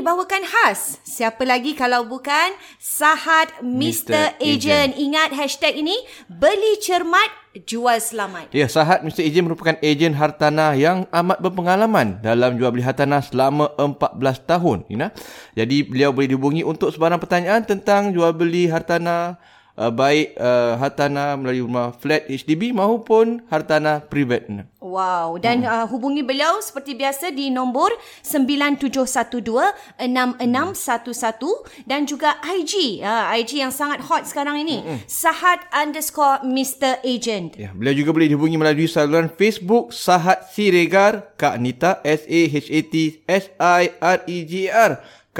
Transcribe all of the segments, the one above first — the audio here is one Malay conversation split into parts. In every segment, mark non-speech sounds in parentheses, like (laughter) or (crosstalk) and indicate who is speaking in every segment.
Speaker 1: dibawakan khas. Siapa lagi kalau bukan Sahat Mr.
Speaker 2: Mr.
Speaker 1: Agent. Ingat hashtag ini, beli cermat, jual selamat.
Speaker 2: Ya, Sahat Mr. Ejen merupakan ejen hartanah yang amat berpengalaman dalam jual beli hartanah selama 14 tahun. Ina. Jadi beliau boleh dihubungi untuk sebarang pertanyaan tentang jual beli hartanah uh, baik uh, hartanah melalui rumah flat HDB maupun hartanah privat.
Speaker 1: Wow. Dan uh, hubungi beliau seperti biasa di nombor 9712-6611 dan juga IG. Uh, IG yang sangat hot sekarang ini. Sahat underscore Mr. Agent.
Speaker 2: Ya, beliau juga boleh dihubungi melalui saluran Facebook Sahat Siregar Kak Nita S A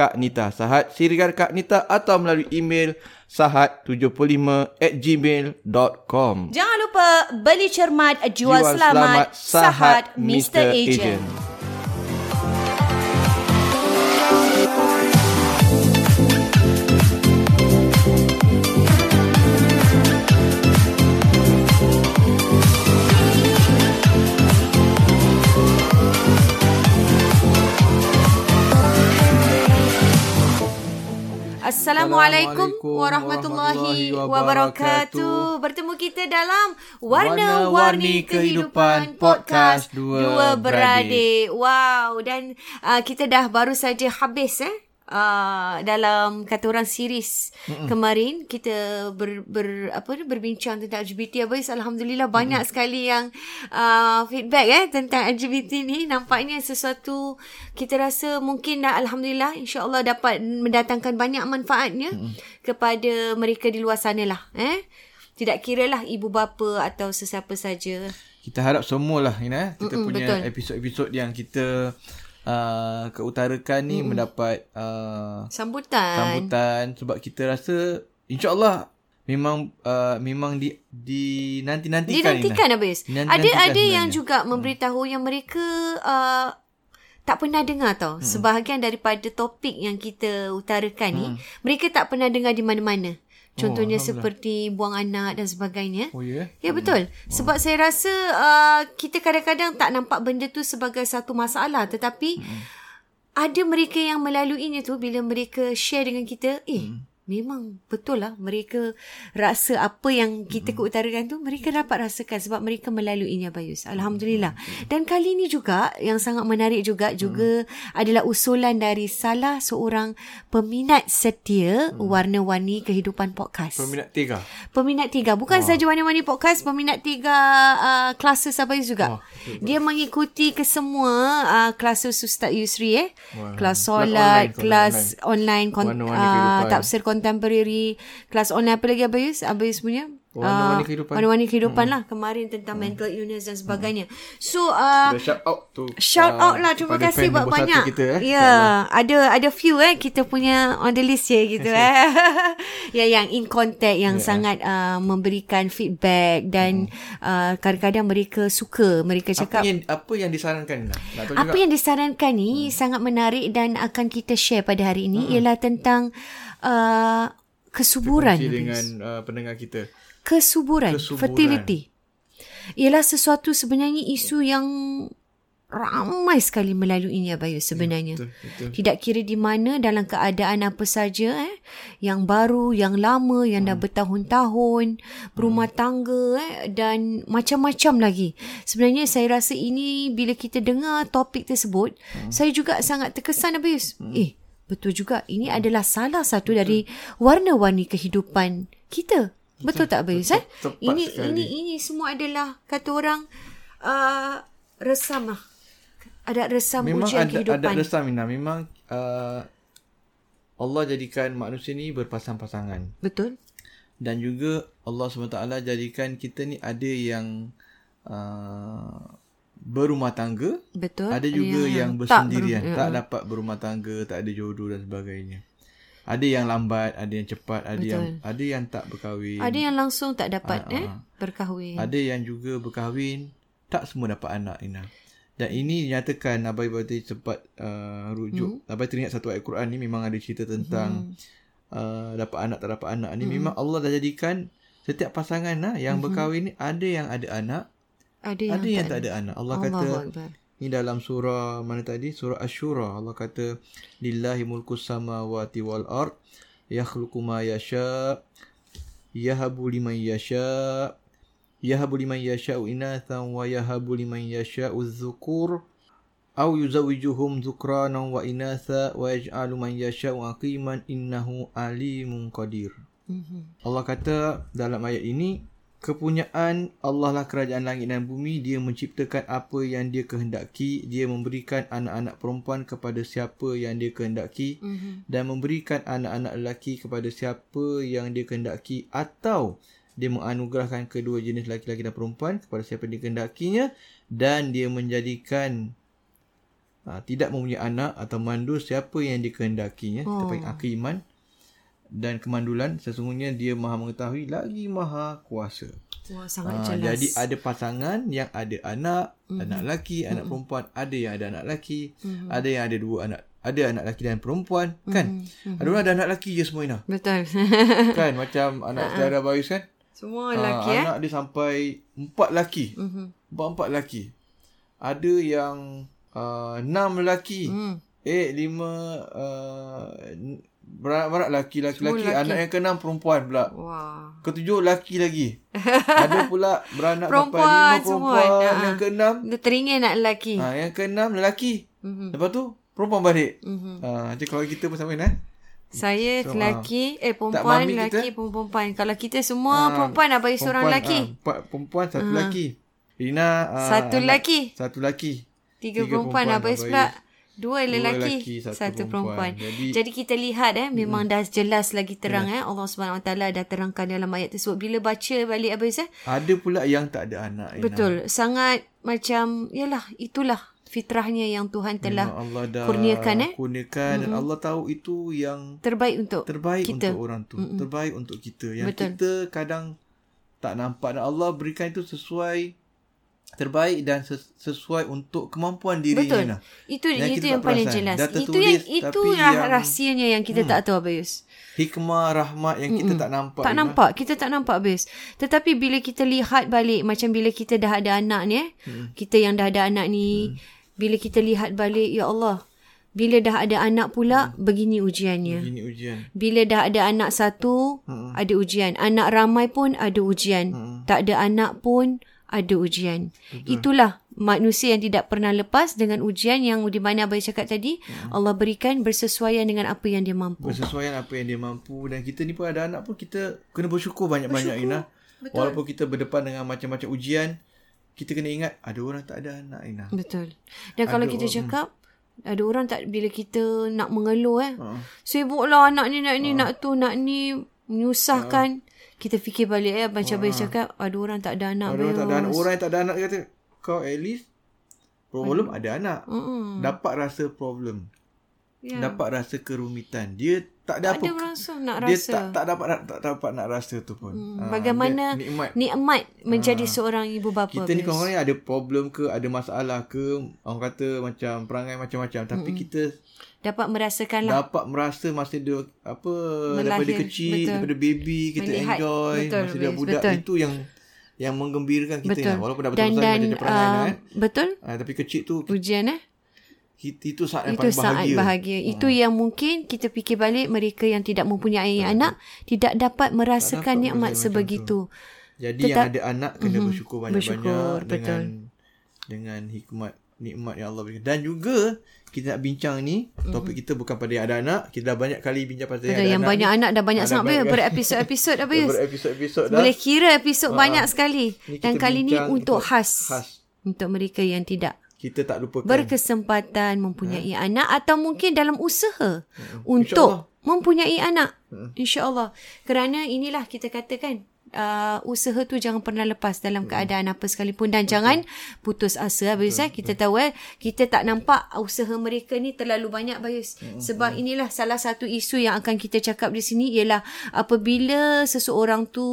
Speaker 2: Kak Nita Sahat Siregar Kak Nita atau melalui email sahat75 at gmail.com
Speaker 1: Jangan lupa beli cermat, jual,
Speaker 2: Jual
Speaker 1: selamat,
Speaker 2: selamat,
Speaker 1: Sahat
Speaker 2: Sahat
Speaker 1: Mr.
Speaker 2: Mr.
Speaker 1: Agent.
Speaker 2: Agent.
Speaker 1: Assalamualaikum warahmatullahi wabarakatuh. Bertemu kita dalam
Speaker 2: Warna-Warni
Speaker 1: Kehidupan Podcast Dua Beradik. Wow, dan uh, kita dah baru saja habis eh Uh, dalam kata orang series Mm-mm. kemarin kita ber, ber apa ni berbincang tentang LGBT Abis alhamdulillah banyak Mm-mm. sekali yang uh, feedback eh tentang LGBT ni nampaknya sesuatu kita rasa mungkin dah alhamdulillah insyaallah dapat mendatangkan banyak manfaatnya Mm-mm. kepada mereka di luar sana lah eh tidak kira lah ibu bapa atau sesiapa saja
Speaker 2: Kita harap semualah Ina, kita
Speaker 1: Mm-mm,
Speaker 2: punya
Speaker 1: betul.
Speaker 2: episod-episod yang kita uh, keutarakan ni
Speaker 1: Mm-mm.
Speaker 2: mendapat uh,
Speaker 1: sambutan
Speaker 2: sambutan sebab kita rasa insyaallah memang uh, memang di di nanti-nantikan
Speaker 1: Dinantikan
Speaker 2: Ina.
Speaker 1: habis.
Speaker 2: Dinanti-
Speaker 1: Ada
Speaker 2: nantikan
Speaker 1: ada yang
Speaker 2: sebenarnya.
Speaker 1: juga memberitahu yang mereka uh, tak pernah dengar tau. Hmm. Sebahagian daripada topik yang kita utarakan ni, mereka tak pernah dengar di mana-mana. Contohnya oh, seperti buang anak dan sebagainya.
Speaker 2: Oh ya.
Speaker 1: Ya betul. Sebab saya rasa uh, kita kadang-kadang tak nampak benda tu sebagai satu masalah tetapi ada mereka yang melaluinya tu bila mereka share dengan kita, eh memang betul lah mereka rasa apa yang kita keutarakan tu mereka dapat rasakan sebab mereka melaluinya Bayus. Alhamdulillah. Dan kali ni juga yang sangat menarik juga juga adalah usulan dari salah seorang peminat setia warna-warni kehidupan podcast.
Speaker 2: Peminat tiga.
Speaker 1: Peminat tiga. Bukan saja Warna-Warni Podcast, peminat tiga uh, classes Abayus juga.
Speaker 2: Wah,
Speaker 1: Dia mengikuti ke semua uh, Ustaz Yusri eh. Kelas
Speaker 2: Kelas
Speaker 1: solat,
Speaker 2: online,
Speaker 1: kelas online, kon, uh, tafsir contemporary, kelas online apa lagi Abayus? Abayus punya?
Speaker 2: Warna-warni
Speaker 1: Ah,
Speaker 2: kehidupan.
Speaker 1: Warna-warni kehidupan lah. Kemarin tentang mental illness dan sebagainya. So, uh,
Speaker 2: Kita shout out tu.
Speaker 1: Shout
Speaker 2: uh,
Speaker 1: out lah Terima kasih buat banyak
Speaker 2: Kita, eh.
Speaker 1: Ya Ada ada few eh Kita punya On the list je gitu eh (laughs) Ya yang in contact Yang yeah. sangat uh, Memberikan feedback Dan uh, Kadang-kadang mereka suka Mereka
Speaker 2: Apa
Speaker 1: cakap
Speaker 2: yang apa yang disarankan Ina? Nak tahu
Speaker 1: apa
Speaker 2: juga.
Speaker 1: yang disarankan ni hmm. sangat menarik dan akan kita share pada hari ini hmm. ialah tentang uh, kesuburan.
Speaker 2: Dengan uh, pendengar kita.
Speaker 1: Kesuburan,
Speaker 2: Kesuburan.
Speaker 1: fertility. Ialah sesuatu sebenarnya isu yang ramai sekali melaluinya Bayu sebenarnya.
Speaker 2: Betul, betul.
Speaker 1: Tidak kira di mana dalam keadaan apa saja eh yang baru, yang lama, yang dah bertahun-tahun, berumah tangga eh dan macam-macam lagi. Sebenarnya saya rasa ini bila kita dengar topik tersebut, saya juga sangat terkesan Abayus. Eh, betul juga ini adalah salah satu dari warna-warni kehidupan kita. Betul tak Abayus eh? Ini
Speaker 2: sekali.
Speaker 1: ini ini semua adalah kata orang uh, resam lah. Ada resam
Speaker 2: Memang
Speaker 1: ujian
Speaker 2: ada
Speaker 1: kehidupan.
Speaker 2: ada resam Ina. Memang uh, Allah jadikan manusia ni berpasang-pasangan.
Speaker 1: Betul?
Speaker 2: Dan juga Allah SWT jadikan kita ni ada yang uh, berumah tangga.
Speaker 1: Betul.
Speaker 2: Ada juga yang,
Speaker 1: tak
Speaker 2: bersendirian.
Speaker 1: ber-
Speaker 2: Tak, dapat berumah tangga, tak ada jodoh dan sebagainya. Ada yang lambat, ada yang cepat, ada
Speaker 1: Betul.
Speaker 2: yang ada yang tak berkahwin.
Speaker 1: Ada yang langsung tak dapat
Speaker 2: Ah,
Speaker 1: eh
Speaker 2: ah.
Speaker 1: berkahwin.
Speaker 2: Ada yang juga berkahwin, tak semua dapat anak Ina. Dan ini dinyatakan Abai Bati sempat uh, rujuk. Hmm. Abai teringat satu ayat Quran ni memang ada cerita tentang hmm. uh, dapat anak tak dapat anak ni. Hmm. Memang Allah dah jadikan setiap pasangan lah yang hmm. berkahwin ni ada yang ada anak,
Speaker 1: ada yang
Speaker 2: ada yang tak ada anak. Allah
Speaker 1: Allahu
Speaker 2: kata
Speaker 1: Akbar.
Speaker 2: Ini dalam surah mana tadi? Surah Ash-Shura. Allah kata lillahi mulku samawati wal ard yakhluqu ma yasha yahabu liman yasha yahabu liman yasha inathan wa yahabu liman yasha az-zukur aw yuzawijuhum dhukranan wa inatha wa yaj'alu man yasha aqiman innahu alimun qadir. Mm-hmm. Allah kata dalam ayat ini kepunyaan Allah lah kerajaan langit dan bumi. Dia menciptakan apa yang dia kehendaki. Dia memberikan anak-anak perempuan kepada siapa yang dia kehendaki. Mm-hmm. dan memberikan anak-anak lelaki kepada siapa yang dia kehendaki. Atau dia menganugerahkan kedua jenis lelaki-lelaki dan perempuan kepada siapa yang dia kehendakinya. Dan dia menjadikan uh, tidak mempunyai anak atau mandu siapa yang dia kehendakinya. Oh. kita panggil akiman dan kemandulan sesungguhnya dia maha mengetahui lagi maha kuasa.
Speaker 1: Wah sangat ha, jelas.
Speaker 2: Jadi ada pasangan yang ada anak, mm-hmm. anak lelaki, mm-hmm. anak perempuan, ada yang ada anak lelaki, mm-hmm. ada yang ada dua anak. Ada anak lelaki dan perempuan mm-hmm. kan? Mm-hmm. Ada orang ada anak lelaki je semua Ina.
Speaker 1: Betul. (laughs)
Speaker 2: kan macam anak saudara Bayus kan?
Speaker 1: Semua lelaki ha,
Speaker 2: eh. Anak dia sampai empat lelaki. Mm-hmm. Empat-empat lelaki. Ada yang uh, enam lelaki. Mm. Eh lima uh, Beranak-beranak laki-laki laki, anak yang keenam perempuan pula. Wah. Ketujuh laki lagi. (laughs) Ada pula beranak perempuan, lima perempuan. Semua. Yang keenam.
Speaker 1: Dia teringin nak lelaki.
Speaker 2: Ha, yang keenam lelaki. Mm-hmm. Lepas tu perempuan balik. Mm-hmm. Ha, jadi kalau kita pun sama eh.
Speaker 1: Saya so, lelaki, ha. eh perempuan, lelaki, perempuan. Kalau kita semua ha, perempuan, nak bagi seorang lelaki.
Speaker 2: Ha, perempuan, satu uh-huh. lelaki. Rina,
Speaker 1: uh, satu lelaki.
Speaker 2: Satu lelaki.
Speaker 1: Tiga, Tiga perempuan, perempuan habis pula. Dua lelaki, lelaki satu, satu perempuan. perempuan. Jadi, Jadi kita lihat eh memang hmm. dah jelas lagi terang yeah. eh Allah Subhanahu Wa Taala dah terangkan dalam ayat tersebut. Bila baca balik apa eh?
Speaker 2: Ada pula yang tak ada anak.
Speaker 1: Betul. Ina. Sangat macam yalah itulah fitrahnya yang Tuhan telah Allah dah kurniakan eh.
Speaker 2: Kurniakan mm-hmm. dan Allah tahu itu yang
Speaker 1: terbaik untuk
Speaker 2: terbaik
Speaker 1: kita.
Speaker 2: untuk orang tu. Mm-hmm. Terbaik untuk kita. Yang Betul. kita kadang tak nampak dan Allah berikan itu sesuai terbaik dan sesuai untuk kemampuan diri
Speaker 1: Betul.
Speaker 2: Nah.
Speaker 1: Itu yang itu yang paling jelas. Itu yang itu yang rahsianya yang kita hmm, tak tahu Abayus.
Speaker 2: Hikmah rahmat yang kita hmm, tak nampak.
Speaker 1: Tak nampak, kita tak nampak Abayus. Tetapi bila kita lihat balik macam bila kita dah ada anak ni eh. Hmm. Kita yang dah ada anak ni hmm. bila kita lihat balik ya Allah bila dah ada anak pula hmm. begini ujiannya.
Speaker 2: Begini ujian.
Speaker 1: Bila dah ada anak satu hmm. ada ujian. Anak ramai pun ada ujian. Hmm. Tak ada anak pun ada ujian. Betul. Itulah manusia yang tidak pernah lepas dengan ujian yang di mana Abang cakap tadi. Ya. Allah berikan bersesuaian dengan apa yang dia mampu.
Speaker 2: Bersesuaian apa yang dia mampu. Dan kita ni pun ada anak pun kita kena bersyukur banyak-banyak Ina. Betul. Walaupun kita berdepan dengan macam-macam ujian. Kita kena ingat ada orang tak ada anak Ina.
Speaker 1: Betul. Dan ada kalau kita orang, cakap. Ada orang tak bila kita nak mengeluh eh. Ha. Sibuklah anak ni nak ni ha. nak tu nak ni menyusahkan. Ha kita fikir balik eh macam Abang cakap ada orang tak ada anak
Speaker 2: ada orang tak ada anak. Orang yang tak ada anak kata kau at least problem ada, ada anak. Mm-mm. dapat rasa problem yeah. dapat rasa kerumitan dia tak ada tak apa
Speaker 1: ada rasa nak
Speaker 2: dia
Speaker 1: rasa.
Speaker 2: tak tak dapat tak, dapat nak rasa tu pun
Speaker 1: hmm. ha, bagaimana nikmat, nikmat menjadi ha. seorang ibu bapa
Speaker 2: kita ni ni ada problem ke ada masalah ke orang kata macam perangai macam-macam tapi Mm-mm. kita
Speaker 1: dapat merasakan lah.
Speaker 2: Dapat merasa masa dia apa Melahir, daripada kecil, betul. daripada baby kita Melihat, enjoy, betul, masa dia budak betul. itu yang yang menggembirakan kita betul. Lah. walaupun dah dan, dan, perangai uh, eh.
Speaker 1: Betul.
Speaker 2: Uh, tapi kecil tu
Speaker 1: ujian eh.
Speaker 2: Itu saat yang
Speaker 1: itu
Speaker 2: paling bahagia.
Speaker 1: bahagia. Hmm. Itu yang mungkin kita fikir balik mereka yang tidak mempunyai tak anak tidak dapat merasakan tak nikmat sebegitu.
Speaker 2: Jadi Tetap, yang ada anak kena mm-hmm, bersyukur banyak-banyak bersyukur, dengan betul. dengan hikmat nikmat yang Allah berikan. Dan juga kita nak bincang ni mm-hmm. topik kita bukan pada yang ada anak kita dah banyak kali bincang pasal
Speaker 1: yang ada yang
Speaker 2: anak
Speaker 1: banyak anak dah banyak sangat banyak berepisod-episod (laughs) apa ya
Speaker 2: berepisod-episod dah
Speaker 1: boleh kira episod uh, banyak sekali dan kali ni untuk khas, khas untuk mereka yang tidak
Speaker 2: kita tak lupakan
Speaker 1: berkesempatan mempunyai ha? anak atau mungkin dalam usaha hmm. untuk mempunyai anak hmm. insyaallah kerana inilah kita katakan uh, usaha tu jangan pernah lepas dalam hmm. keadaan apa sekalipun dan Betul. jangan putus asa Bayus eh kita tahu eh kita tak nampak usaha mereka ni terlalu banyak Bayus hmm. sebab hmm. inilah salah satu isu yang akan kita cakap di sini ialah apabila seseorang tu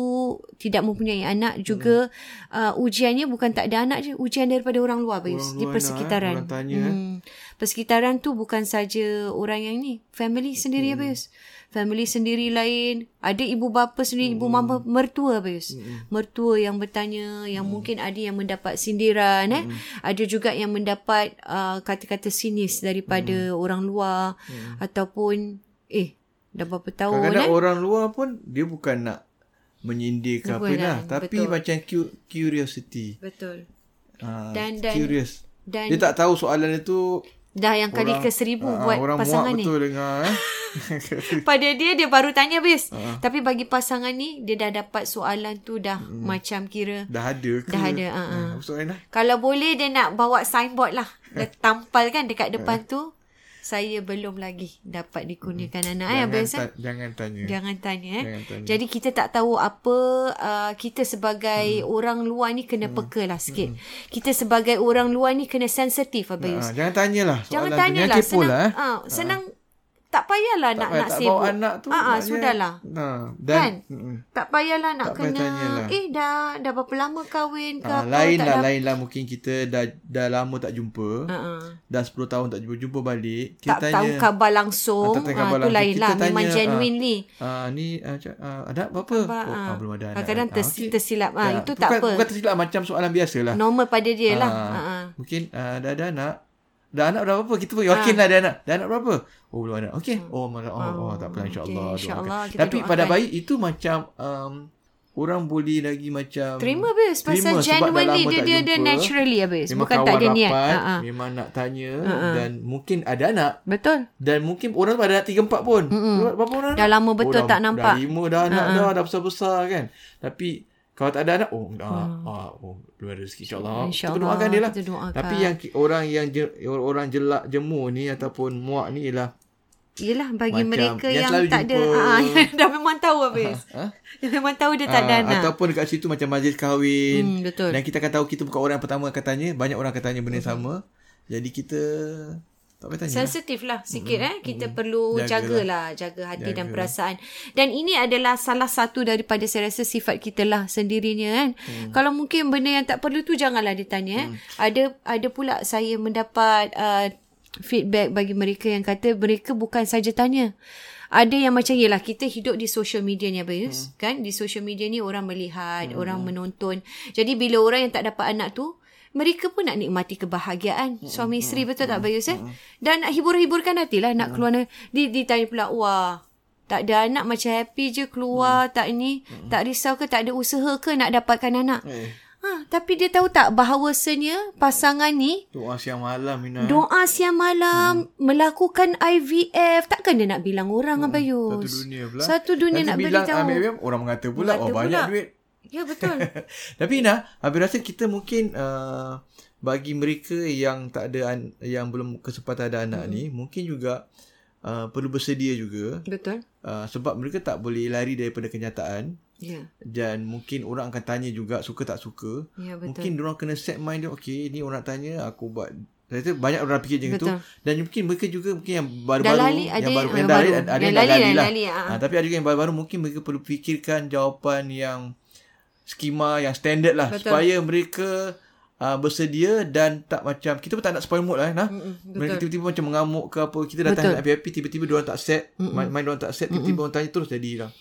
Speaker 1: tidak mempunyai anak juga hmm. uh, ujiannya bukan tak ada anak je ujian daripada orang luar Bayus orang di persekitaran
Speaker 2: eh. orang tanya, eh. hmm.
Speaker 1: Persekitaran tu bukan saja orang yang ni. Family sendiri hmm. Abayus. Family sendiri lain. Ada ibu bapa sendiri, hmm. ibu mama mertua Abayus. Hmm. Mertua yang bertanya, yang hmm. mungkin ada yang mendapat sindiran. Eh? Hmm. Ada juga yang mendapat uh, kata-kata sinis daripada hmm. orang luar. Hmm. Ataupun, eh dah berapa tahun
Speaker 2: Kadang-kadang eh? orang luar pun dia bukan nak menyindir ke apa lah. Tapi betul. macam curiosity.
Speaker 1: Betul.
Speaker 2: Uh, dan, dan, curious. Dan, dia tak tahu soalan itu
Speaker 1: Dah yang kali ke seribu uh, buat
Speaker 2: orang
Speaker 1: pasangan
Speaker 2: ni. Orang betul dengar. Eh? (laughs)
Speaker 1: Pada dia, dia baru tanya bis. Uh. Tapi bagi pasangan ni, dia dah dapat soalan tu dah hmm. macam kira.
Speaker 2: Dah ada ke?
Speaker 1: Dah ada. Uh, uh. Kalau boleh, dia nak bawa signboard lah. Dia tampal kan dekat depan uh. tu saya belum lagi dapat dikurniakan hmm. anak
Speaker 2: jangan
Speaker 1: biasa
Speaker 2: ta- jangan tanya
Speaker 1: jangan tanya eh jangan tanya. jadi kita tak tahu apa uh, kita sebagai hmm. orang luar ni kena hmm. peka lah sikit hmm. kita sebagai orang luar ni kena sensitif abayus
Speaker 2: nah, jangan tanyalah
Speaker 1: jangan tanyalah
Speaker 2: senang
Speaker 1: lah, eh. uh, senang uh tak payahlah tak nak payah, nak
Speaker 2: tak
Speaker 1: sibuk.
Speaker 2: bawa anak tu.
Speaker 1: Ah, ah sudahlah.
Speaker 2: Nah, dan
Speaker 1: kan? Mm-mm. tak payahlah nak tak kena payah eh dah dah berapa lama kahwin ke
Speaker 2: ah, apa lain lah lain lah mungkin kita dah dah lama tak jumpa.
Speaker 1: Uh-uh.
Speaker 2: Dah 10 tahun tak jumpa jumpa balik. Kita
Speaker 1: tak
Speaker 2: tanya,
Speaker 1: tahu khabar langsung. Ah, tak tahu khabar ah, langsung. lain lah tanya, memang genuinely.
Speaker 2: Ah, ah ni ah, ah, ada apa-apa?
Speaker 1: Khabar,
Speaker 2: oh, ah, belum ada
Speaker 1: anak. Kadang-kadang ah, okay. tersilap. Ah, ya, itu tak
Speaker 2: bukan,
Speaker 1: apa.
Speaker 2: Bukan tersilap macam soalan biasa lah.
Speaker 1: Normal pada dia lah.
Speaker 2: Ah, ah. Mungkin ah, dah ada anak. Dah anak berapa? Kita pun yakin ha. lah dia anak. Dah anak berapa? Oh, belum anak. Okey. Hmm. Oh, malah. Oh, oh, oh, tak apa. InsyaAllah. Okay.
Speaker 1: InsyaAllah.
Speaker 2: Tapi pada bayi itu macam... Um, orang boleh lagi macam...
Speaker 1: Terima habis. Pasal genuinely dia, dia, dia naturally habis. Bukan tak ada niat. Rapat,
Speaker 2: uh-huh. Memang nak tanya. Uh-huh. Dan mungkin ada anak.
Speaker 1: Betul.
Speaker 2: Dan mungkin orang tu ada anak tiga empat pun.
Speaker 1: Mm-hmm.
Speaker 2: Berapa orang?
Speaker 1: Dah lama betul oh, dah, tak nampak.
Speaker 2: Dah lima dah anak uh-huh. dah. Dah besar-besar kan. Tapi kalau tak ada anak, oh, hmm. ah, oh belum ada rezeki insyaAllah.
Speaker 1: InsyaAllah.
Speaker 2: Kita doakan dia lah.
Speaker 1: Kita doakan.
Speaker 2: Tapi yang orang yang je, orang jelak jemu ni ataupun muak ni ialah
Speaker 1: Yelah bagi mereka yang, yang tak jumpa. ada (laughs) ah, Dah memang tahu habis ha? Yang memang tahu dia tak ada anak
Speaker 2: Ataupun dekat situ macam majlis kahwin
Speaker 1: hmm, Betul
Speaker 2: Dan kita akan tahu Kita bukan orang yang pertama akan tanya Banyak orang akan tanya benda hmm. sama Jadi kita tak payah tanya.
Speaker 1: Sensitif lah sikit mm-hmm. eh. Kita mm-hmm. perlu jagalah. Jaga hati jaga. dan perasaan. Dan ini adalah salah satu daripada saya rasa sifat kita lah sendirinya kan. Mm. Kalau mungkin benda yang tak perlu tu janganlah ditanya eh. Mm. Ada ada pula saya mendapat uh, feedback bagi mereka yang kata mereka bukan saja tanya. Ada yang macam yalah kita hidup di social media ni Abayus. Hmm. Kan di social media ni orang melihat, hmm. orang menonton. Jadi bila orang yang tak dapat anak tu mereka pun nak nikmati kebahagiaan mm suami isteri mm betul tak Bayus eh? Dan nak hibur-hiburkan hatilah nak keluar di ditanya pula wah tak ada anak macam happy je keluar mm. tak ni mm. tak risau ke tak ada usaha ke nak dapatkan anak. Eh. Ha, tapi dia tahu tak bahawasanya pasangan ni
Speaker 2: doa siang malam Ina.
Speaker 1: Doa siang malam hmm. melakukan IVF takkan dia nak bilang orang hmm. Abayus.
Speaker 2: Satu dunia pula.
Speaker 1: Satu dunia Nanti nak beritahu.
Speaker 2: Bilang orang mengata pula mengata oh pula. banyak duit
Speaker 1: Ya betul. (laughs)
Speaker 2: Tapi Ina, habis rasa kita mungkin uh, bagi mereka yang tak ada an- yang belum kesempatan ada anak hmm. ni, mungkin juga uh, perlu bersedia juga.
Speaker 1: Betul.
Speaker 2: Uh, sebab mereka tak boleh lari daripada kenyataan.
Speaker 1: Ya.
Speaker 2: Dan mungkin orang akan tanya juga suka tak suka.
Speaker 1: Ya, betul.
Speaker 2: Mungkin orang kena set mind dia, okey, ni orang tanya, aku buat saya tu banyak orang fikir macam itu dan mungkin mereka juga mungkin yang baru-baru
Speaker 1: Dalali,
Speaker 2: yang
Speaker 1: baru
Speaker 2: yang dah ada ada yang dah lali lah.
Speaker 1: Lali, ha.
Speaker 2: ha, tapi ada juga yang baru-baru mungkin mereka perlu fikirkan jawapan yang skema yang standard lah. Betul. supaya mereka uh, bersedia dan tak macam kita pun tak nak spoil mood lah nah. Mereka tiba-tiba macam mengamuk ke apa kita dah tanya happy tiba-tiba dia orang tak set main main dia orang tak set tiba-tiba orang tanya terus jadi lah.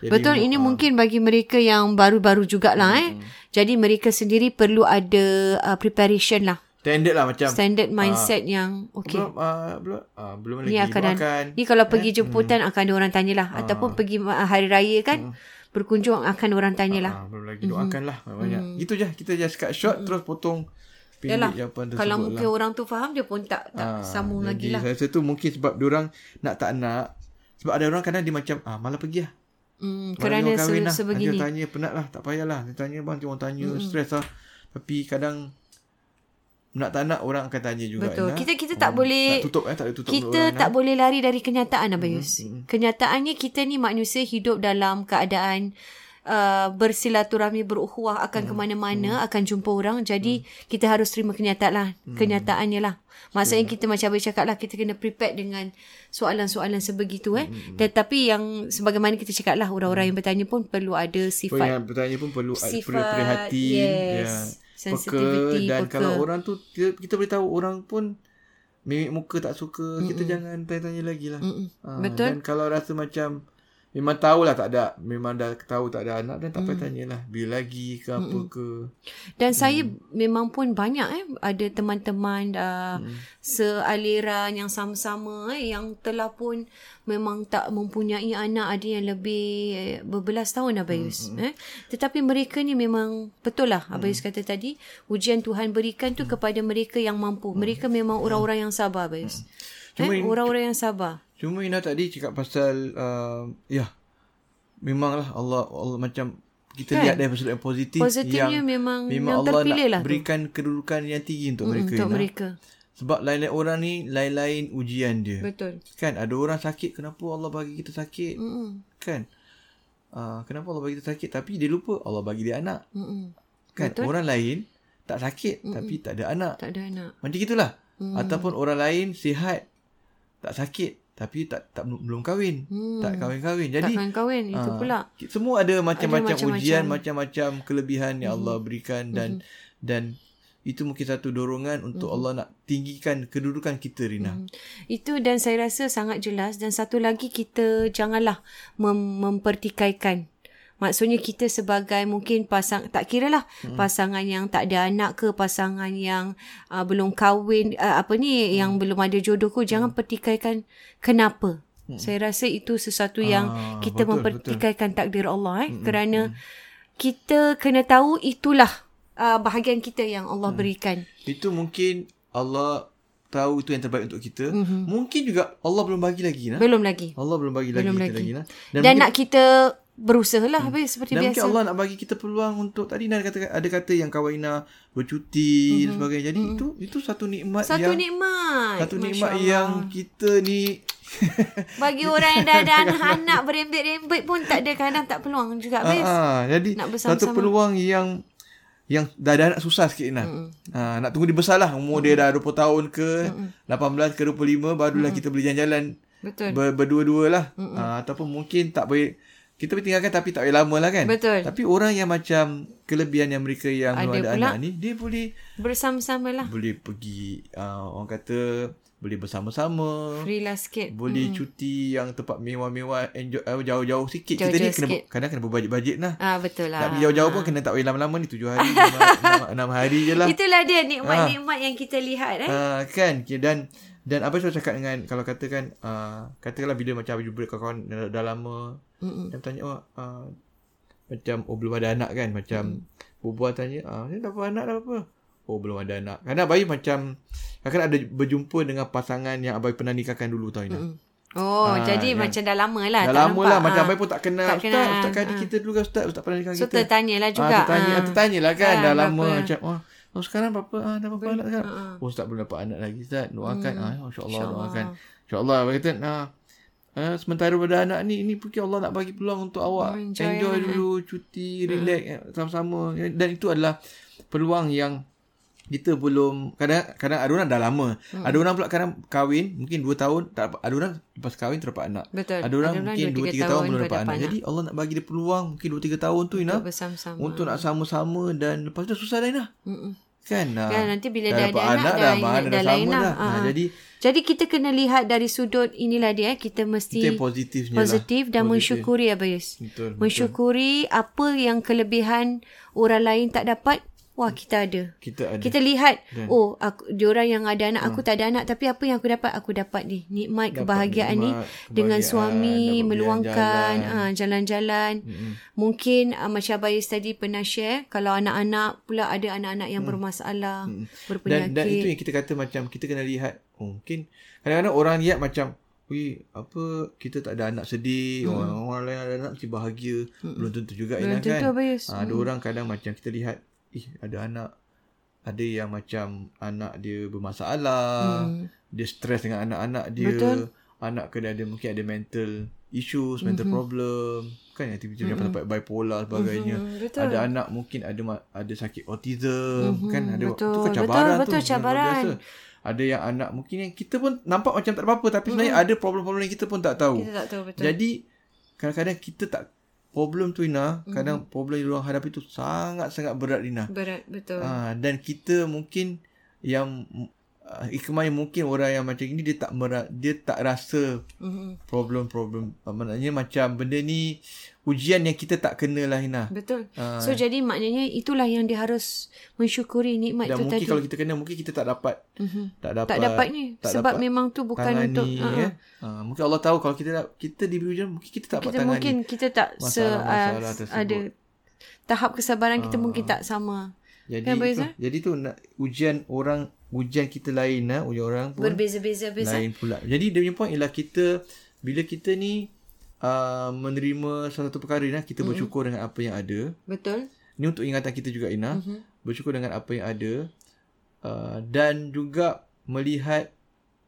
Speaker 1: Jadi, Betul ini uh, mungkin bagi mereka yang baru-baru jugalah mm, eh. Jadi mereka sendiri perlu ada uh, preparation lah.
Speaker 2: Standard lah macam.
Speaker 1: Standard mindset uh, yang Okay
Speaker 2: Belum uh, Belum, uh, belum lagi
Speaker 1: Ni akan, akan Ni kalau eh? pergi jemputan hmm. Akan ada orang tanyalah. Uh, Ataupun pergi hari raya kan? Hmm berkunjung akan orang tanyalah.
Speaker 2: Ah, belum lagi doakan lah mm-hmm. banyak. Mm. Gitu je kita just cut short mm-hmm. terus potong
Speaker 1: pendek tersebut Kalau mungkin lah. orang tu faham dia pun tak tak ah, sambung lagi lah.
Speaker 2: Saya rasa tu mungkin sebab orang nak tak nak sebab ada orang kadang dia macam ah malah pergi lah.
Speaker 1: Mm, kerana se- lah. sebegini.
Speaker 2: Dia tanya penat lah tak payahlah. Dia tanya bang dia orang tanya mm. stres lah. Tapi kadang nak tak nak orang akan tanya juga
Speaker 1: betul kita kita tak hmm. boleh
Speaker 2: tak tutup eh tak tutup
Speaker 1: kita tak lah. boleh lari dari kenyataan abayus hmm. hmm. kenyataannya kita ni manusia hidup dalam keadaan uh, bersilaturahmi berukhuwah akan hmm. ke mana-mana hmm. akan jumpa orang jadi hmm. kita harus terima kenyataan lah hmm. kenyataannya lah maksudnya yeah. kita macam abang cakap lah kita kena prepare dengan soalan-soalan sebegitu eh hmm. hmm. tetapi yang sebagaimana kita cakap lah orang-orang yang bertanya pun perlu ada sifat
Speaker 2: yang bertanya pun perlu
Speaker 1: sifat
Speaker 2: perhati
Speaker 1: yes. yeah
Speaker 2: peka dan peka. kalau orang tu kita, kita boleh tahu orang pun mimik muka tak suka, Mm-mm. kita jangan tanya-tanya lagi lah.
Speaker 1: Ha, Betul.
Speaker 2: Dan kalau rasa macam memang tahulah tak ada, memang dah tahu tak ada anak dan tak mm. payah tanyalah bila lagi ke apa Mm-mm. ke.
Speaker 1: Dan mm. saya memang pun banyak eh ada teman-teman dah mm. sealiran yang sama-sama eh yang telah pun memang tak mempunyai anak ada yang lebih eh, berbelas tahun Abayus mm. eh. Tetapi mereka ni memang betul lah Abayus mm. kata tadi ujian Tuhan berikan tu mm. kepada mereka yang mampu. Mm. Mereka memang orang-orang yang sabar Abayus. Mm. Eh, orang-orang yang sabar.
Speaker 2: Cuma Ina tadi cakap pasal uh, ya memanglah Allah Allah macam kita kan? lihat dari sudut yang positif
Speaker 1: Positifnya
Speaker 2: yang
Speaker 1: memang
Speaker 2: memang Allah nak lah berikan tu. kedudukan yang tinggi untuk mm, mereka
Speaker 1: untuk Ina. mereka.
Speaker 2: Sebab lain-lain orang ni lain-lain ujian dia.
Speaker 1: Betul.
Speaker 2: Kan ada orang sakit kenapa Allah bagi kita sakit?
Speaker 1: Mm-mm.
Speaker 2: Kan? Uh, kenapa Allah bagi kita sakit tapi dia lupa Allah bagi dia anak.
Speaker 1: Mm-mm.
Speaker 2: Kan Betul. orang lain tak sakit Mm-mm. tapi tak ada anak.
Speaker 1: Tak ada anak.
Speaker 2: Macam gitulah. Mm. Ataupun orang lain sihat tak sakit tapi tak tak belum kahwin hmm. tak kahwin-kahwin jadi
Speaker 1: tak kahwin uh, itu ah, pula
Speaker 2: semua ada macam-macam ujian macam-macam kelebihan yang hmm. Allah berikan dan hmm. dan itu mungkin satu dorongan untuk hmm. Allah nak tinggikan kedudukan kita Rina hmm.
Speaker 1: itu dan saya rasa sangat jelas dan satu lagi kita janganlah mem- mempertikaikan Maksudnya kita sebagai mungkin pasang tak kira lah hmm. pasangan yang tak ada anak ke pasangan yang uh, belum kahwin uh, apa ni hmm. yang belum ada jodoh ke jangan hmm. pertikaikan kenapa. Hmm. Saya rasa itu sesuatu yang ah, kita betul, mempertikaikan betul. takdir Allah eh hmm. kerana hmm. kita kena tahu itulah uh, bahagian kita yang Allah hmm. berikan.
Speaker 2: Itu mungkin Allah tahu itu yang terbaik untuk kita. Mm-hmm. Mungkin juga Allah belum bagi lagi nah.
Speaker 1: Belum lagi.
Speaker 2: Allah belum bagi belum lagi, lagi. kita lagi nah.
Speaker 1: Dan, Dan nak kita berusaha lah hmm. seperti
Speaker 2: dan
Speaker 1: biasa.
Speaker 2: Dan Allah nak bagi kita peluang untuk tadi nak kata ada kata yang kawaina bercuti dan mm-hmm. sebagainya. Jadi mm-hmm. itu itu satu nikmat
Speaker 1: satu
Speaker 2: yang
Speaker 1: nikmat.
Speaker 2: Satu Masya nikmat Allah. yang kita ni
Speaker 1: bagi orang yang dah ada anak-anak berembet-rembet pun tak ada kadang tak peluang juga bes.
Speaker 2: Ha, jadi nak satu peluang yang yang dah ada anak susah sikit nak. Mm-hmm. Ha, nak tunggu dia besar lah. Umur mm-hmm. dia dah 20 tahun ke mm-hmm. 18 ke 25 barulah mm-hmm. kita boleh jalan-jalan.
Speaker 1: Betul.
Speaker 2: Ber, berdua-dua lah. Mm-hmm. Ha, ataupun mungkin tak boleh kita boleh tinggalkan tapi tak boleh lama lah kan.
Speaker 1: Betul.
Speaker 2: Tapi orang yang macam kelebihan yang mereka yang ada, ada anak ni, dia boleh
Speaker 1: bersama-sama lah.
Speaker 2: Boleh pergi, uh, orang kata boleh bersama-sama.
Speaker 1: Free lah sikit.
Speaker 2: Boleh hmm. cuti yang tempat mewah-mewah, enjoy, uh, jauh-jauh sikit. Jauh-jauh Kita ni kena, kadang kena berbajet-bajet lah.
Speaker 1: Ah Betul lah.
Speaker 2: Nak pergi jauh-jauh pun kena tak boleh lama-lama ni, tujuh hari, (laughs) enam, enam hari je lah.
Speaker 1: Itulah dia nikmat-nikmat ah. yang kita lihat. Eh?
Speaker 2: Ah, kan, dan... Dan apa saya cakap dengan kalau katakan uh, katakanlah bila macam jumpa kawan-kawan dah, dah lama mm dan tanya oh uh, macam oh belum ada anak kan macam mm. berbual tanya ah dah apa anak dah apa oh belum ada anak. Kadang bayi macam kadang ada berjumpa dengan pasangan yang abai pernah nikahkan dulu tau Ina.
Speaker 1: Oh, ha, jadi yang macam dah lama lah.
Speaker 2: Dah lama lah. Macam Abai pun tak kenal. Tak Ustaz, kenal. Ustaz Kadi ha. kita dulu kan Ustaz. Ustaz pernah nikah
Speaker 1: so,
Speaker 2: kita.
Speaker 1: So, tertanyalah juga.
Speaker 2: Ha, tertanya, ha. tertanyalah kan. Ha, dah lama. Macam, oh, Oh sekarang berapa ah dah berapa anak sekarang? Uh-huh. Oh tak belum dapat anak lagi Ustaz. Doakan hmm. ah insya-Allah Insya doakan. Insya-Allah kata nah uh, sementara pada anak ni ini mungkin Allah nak bagi peluang untuk awak enjoy, enjoy eh. dulu cuti, relax uh. sama-sama dan itu adalah peluang yang kita belum kadang kadang ada orang dah lama. Hmm. Ada orang pula kadang kahwin mungkin 2 tahun tak ada orang lepas kahwin terdapat anak.
Speaker 1: Betul.
Speaker 2: Ada orang ada mungkin 2 3 tahun, tahun belum dapat anak. anak. Jadi Allah nak bagi dia peluang mungkin 2 3 tahun tu Ina. Untuk nak sama-sama dan lepas tu susah dah Ina. Hmm. Kan?
Speaker 1: Kan nanti bila dah, dah ada anak, anak dah, dah, dah, dah lain lah. Dah. Ha. Ha. Jadi jadi kita kena lihat dari sudut inilah dia kita mesti
Speaker 2: kita positifnya
Speaker 1: positif lah. dan positif. mensyukuri Abayus. Betul, mensyukuri betul. apa yang kelebihan orang lain tak dapat Wah kita ada.
Speaker 2: Kita ada.
Speaker 1: Kita lihat Dan. oh aku diorang yang ada anak aku ha. tak ada anak tapi apa yang aku dapat aku dapat ni nikmat dapat kebahagiaan nikmat, ni kebahagiaan, dengan suami meluangkan jalan. Ha, jalan-jalan. Mm-hmm. Mungkin uh, macam Abayus tadi pernah share kalau anak-anak pula ada anak-anak yang mm. bermasalah, mm. berpenyakit.
Speaker 2: Dan, dan itu yang kita kata macam kita kena lihat oh, mungkin kadang-kadang orang lihat macam Wih, apa kita tak ada anak sedih, hmm. orang, orang lain ada anak mesti bahagia. Hmm. Belum tentu juga Belum tentu kan. Ha, ada hmm. orang kadang macam kita lihat ih ada anak ada yang macam anak dia bermasalah hmm. dia stres dengan anak-anak dia Betul. anak kena ada mungkin ada mental issues mental mm-hmm. problem kan yang tiba-tiba mm-hmm. dapat bipolar sebagainya mm-hmm. ada anak mungkin ada ada sakit autism mm-hmm. kan ada
Speaker 1: betul.
Speaker 2: tu kan cabaran
Speaker 1: betul, betul, tu cabaran
Speaker 2: ada yang anak mungkin yang kita pun nampak macam tak ada apa-apa tapi mm-hmm. sebenarnya ada problem-problem yang kita pun tak tahu
Speaker 1: kita tak tahu betul
Speaker 2: jadi kadang-kadang kita tak problem tu Ina mm-hmm. kadang problem yang orang hadapi tu sangat-sangat berat Ina
Speaker 1: berat betul
Speaker 2: ha, dan kita mungkin yang uh, Ikmah yang mungkin orang yang macam ini dia tak mera, dia tak rasa
Speaker 1: Mhm.
Speaker 2: problem-problem uh, maknanya macam benda ni ujian yang kita tak kena lah Hina.
Speaker 1: Betul.
Speaker 2: Ah.
Speaker 1: so jadi maknanya itulah yang dia harus mensyukuri nikmat
Speaker 2: Dan
Speaker 1: tu
Speaker 2: mungkin
Speaker 1: tadi.
Speaker 2: kalau kita kena mungkin kita tak dapat
Speaker 1: Mhm.
Speaker 2: tak dapat
Speaker 1: tak dapat ni
Speaker 2: tak
Speaker 1: sebab
Speaker 2: dapat
Speaker 1: memang tu bukan
Speaker 2: tangani,
Speaker 1: untuk
Speaker 2: ya.
Speaker 1: uh-uh.
Speaker 2: Uh, mungkin Allah tahu kalau kita kita diberi ujian mungkin kita tak dapat
Speaker 1: kita
Speaker 2: tangani.
Speaker 1: mungkin kita tak se
Speaker 2: masalah-masalah
Speaker 1: uh, ada tahap kesabaran kita mungkin tak sama.
Speaker 2: Jadi
Speaker 1: Kan,
Speaker 2: itu, jadi tu nak ujian orang ujian kita lain nah, ujian orang pun
Speaker 1: Berbeza-beza beza.
Speaker 2: lain pula. Jadi dia punya point ialah kita bila kita ni uh, menerima satu perkara nah, kita mm-hmm. bersyukur dengan apa yang ada.
Speaker 1: Betul?
Speaker 2: Ini untuk ingatan kita juga Ina. Mm-hmm. Bersyukur dengan apa yang ada uh, dan juga melihat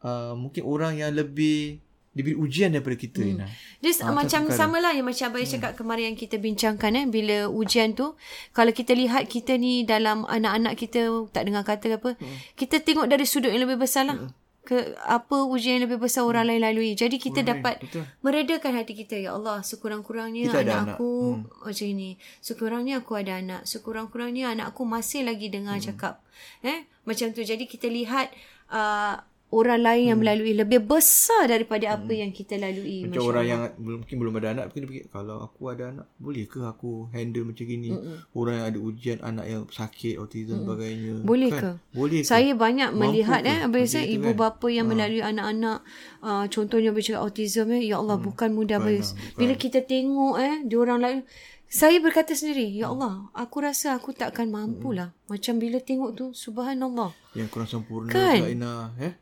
Speaker 2: uh, mungkin orang yang lebih diberi ujian daripada kita Ina.
Speaker 1: Dia
Speaker 2: Ah,
Speaker 1: ah, macam
Speaker 2: satu perkara.
Speaker 1: sama lah yang macam Abang hmm. cakap kemarin yang kita bincangkan eh. Bila ujian tu, kalau kita lihat kita ni dalam anak-anak kita tak dengar kata apa, hmm. kita tengok dari sudut yang lebih besar lah. Hmm. Ke apa ujian yang lebih besar orang lain lalui. Jadi kita dapat
Speaker 2: betul.
Speaker 1: meredakan hati kita. Ya Allah, sekurang-kurangnya
Speaker 2: Kita
Speaker 1: anak,
Speaker 2: anak.
Speaker 1: aku hmm. macam ini. Sekurangnya aku ada anak. Sekurang-kurangnya anak aku masih lagi dengar hmm. cakap. Eh, macam tu. Jadi kita lihat uh, orang lain yang melalui lebih besar daripada apa yang kita lalui.
Speaker 2: Macam orang yang mungkin belum ada anak mungkin dia fikir kalau aku ada anak boleh ke aku handle macam gini? Mm-mm. Orang yang ada ujian anak yang sakit autism sebagainya.
Speaker 1: Boleh
Speaker 2: kan?
Speaker 1: ke?
Speaker 2: Boleh ke?
Speaker 1: Saya banyak
Speaker 2: Mampu
Speaker 1: melihat
Speaker 2: ke?
Speaker 1: eh saya
Speaker 2: itu
Speaker 1: ibu
Speaker 2: kan?
Speaker 1: bapa yang melalui anak-anak uh, contohnya bercakap autism eh ya Allah bukan mudah
Speaker 2: bukan bukan.
Speaker 1: Bila kita tengok eh dia orang lain saya berkata sendiri ya Allah aku rasa aku takkan mampu lah macam bila tengok tu subhanallah
Speaker 2: Yang kurang sempurna
Speaker 1: Kan?
Speaker 2: pula Ina. Eh?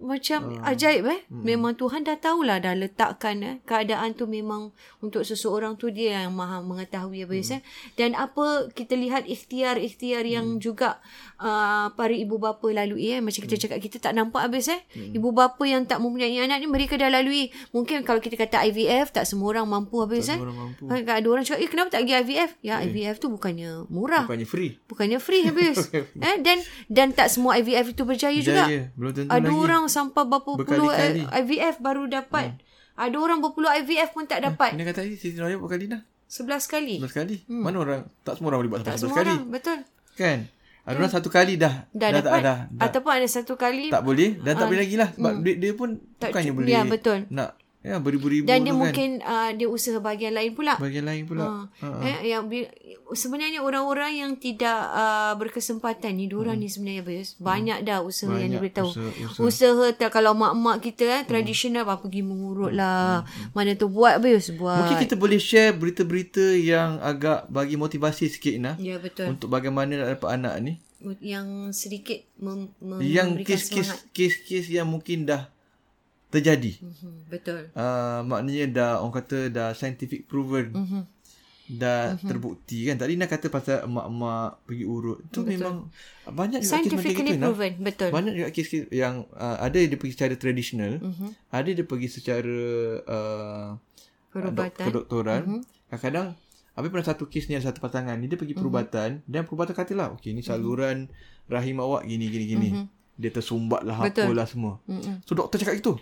Speaker 1: Macam
Speaker 2: Ah.
Speaker 1: ajaib eh.
Speaker 2: Hmm.
Speaker 1: Memang Tuhan dah tahulah dah letakkan eh keadaan tu memang untuk seseorang tu dia yang maha mengetahui apa hmm. eh. Dan apa kita lihat ikhtiar-ikhtiar yang
Speaker 2: Hmm.
Speaker 1: juga uh, para ibu bapa lalui eh macam kita
Speaker 2: Hmm.
Speaker 1: cakap kita tak nampak habis eh. Ibu bapa yang tak mempunyai anak ni mereka dah lalui. Mungkin kalau kita kata IVF tak semua orang mampu habis eh.
Speaker 2: Orang mampu.
Speaker 1: Kan ada orang cakap, eh kenapa tak pergi IVF? Ya, IVF tu bukannya murah.
Speaker 2: Bukannya free.
Speaker 1: Bukannya free habis. (laughs) eh dan dan tak semua IVF itu berjaya, juga.
Speaker 2: Jaya. Belum tentu
Speaker 1: Ada
Speaker 2: lagi.
Speaker 1: orang sampai berapa puluh IVF baru dapat. Ada orang berpuluh IVF pun tak dapat.
Speaker 2: Ina kata tadi Siti Raya berapa kali dah?
Speaker 1: Sebelas kali.
Speaker 2: Sebelas kali. Mana orang tak semua orang boleh buat sampai sebelas kali.
Speaker 1: orang. Betul.
Speaker 2: Kan? Ada orang satu kali dah.
Speaker 1: Dah,
Speaker 2: dah
Speaker 1: dapat.
Speaker 2: tak dah, dah.
Speaker 1: Ataupun ada satu kali.
Speaker 2: tak boleh dan tak boleh lagi lah sebab duit dia pun
Speaker 1: Tak
Speaker 2: bukannya boleh
Speaker 1: ya, betul.
Speaker 2: nak ya beribu-ribu
Speaker 1: dan dia
Speaker 2: kan.
Speaker 1: mungkin uh, dia usaha bahagian lain pula.
Speaker 2: bagian lain pula.
Speaker 1: Ha. Eh, yang sebenarnya orang-orang yang tidak uh, berkesempatan ni, diorang ni sebenarnya Bayus, banyak dah usaha yang
Speaker 2: Hmm. Banyak
Speaker 1: diberitahu.
Speaker 2: usaha-
Speaker 1: Usaha,
Speaker 2: usaha.
Speaker 1: tak, kalau mak-mak kita eh, tradisional apa pergi mengurut lah. Mana tu buat Bayus, buat.
Speaker 2: Hmm. Mungkin kita boleh share berita-berita yang agak bagi motivasi sikit nah
Speaker 1: Ya betul.
Speaker 2: untuk bagaimana nak dapat anak ni.
Speaker 1: Yang sedikit mem- mem-
Speaker 2: yang
Speaker 1: memberikan
Speaker 2: kes-kes
Speaker 1: semangat.
Speaker 2: kes-kes yang mungkin dah terjadi.
Speaker 1: Mhm, Betul.
Speaker 2: Uh, maknanya dah orang kata dah scientific proven.
Speaker 1: Mhm.
Speaker 2: Dah terbukti kan. Tadi nak kata pasal emak-emak pergi urut. Tu memang banyak juga kes macam gitu. Nah.
Speaker 1: proven. Betul.
Speaker 2: Banyak juga kes-kes yang uh, ada dia pergi secara tradisional,
Speaker 1: Mhm.
Speaker 2: ada dia pergi secara uh,
Speaker 1: Perubatan.
Speaker 2: dok- kedoktoran.
Speaker 1: Mhm.
Speaker 2: Kadang-kadang Habis pernah satu kes ni ada satu pasangan ni dia pergi perubatan dan perubatan katalah okey ni saluran rahim awak gini gini gini. Dia tersumbat lah
Speaker 1: Betul.
Speaker 2: apalah semua.
Speaker 1: Mhm.
Speaker 2: So doktor cakap gitu.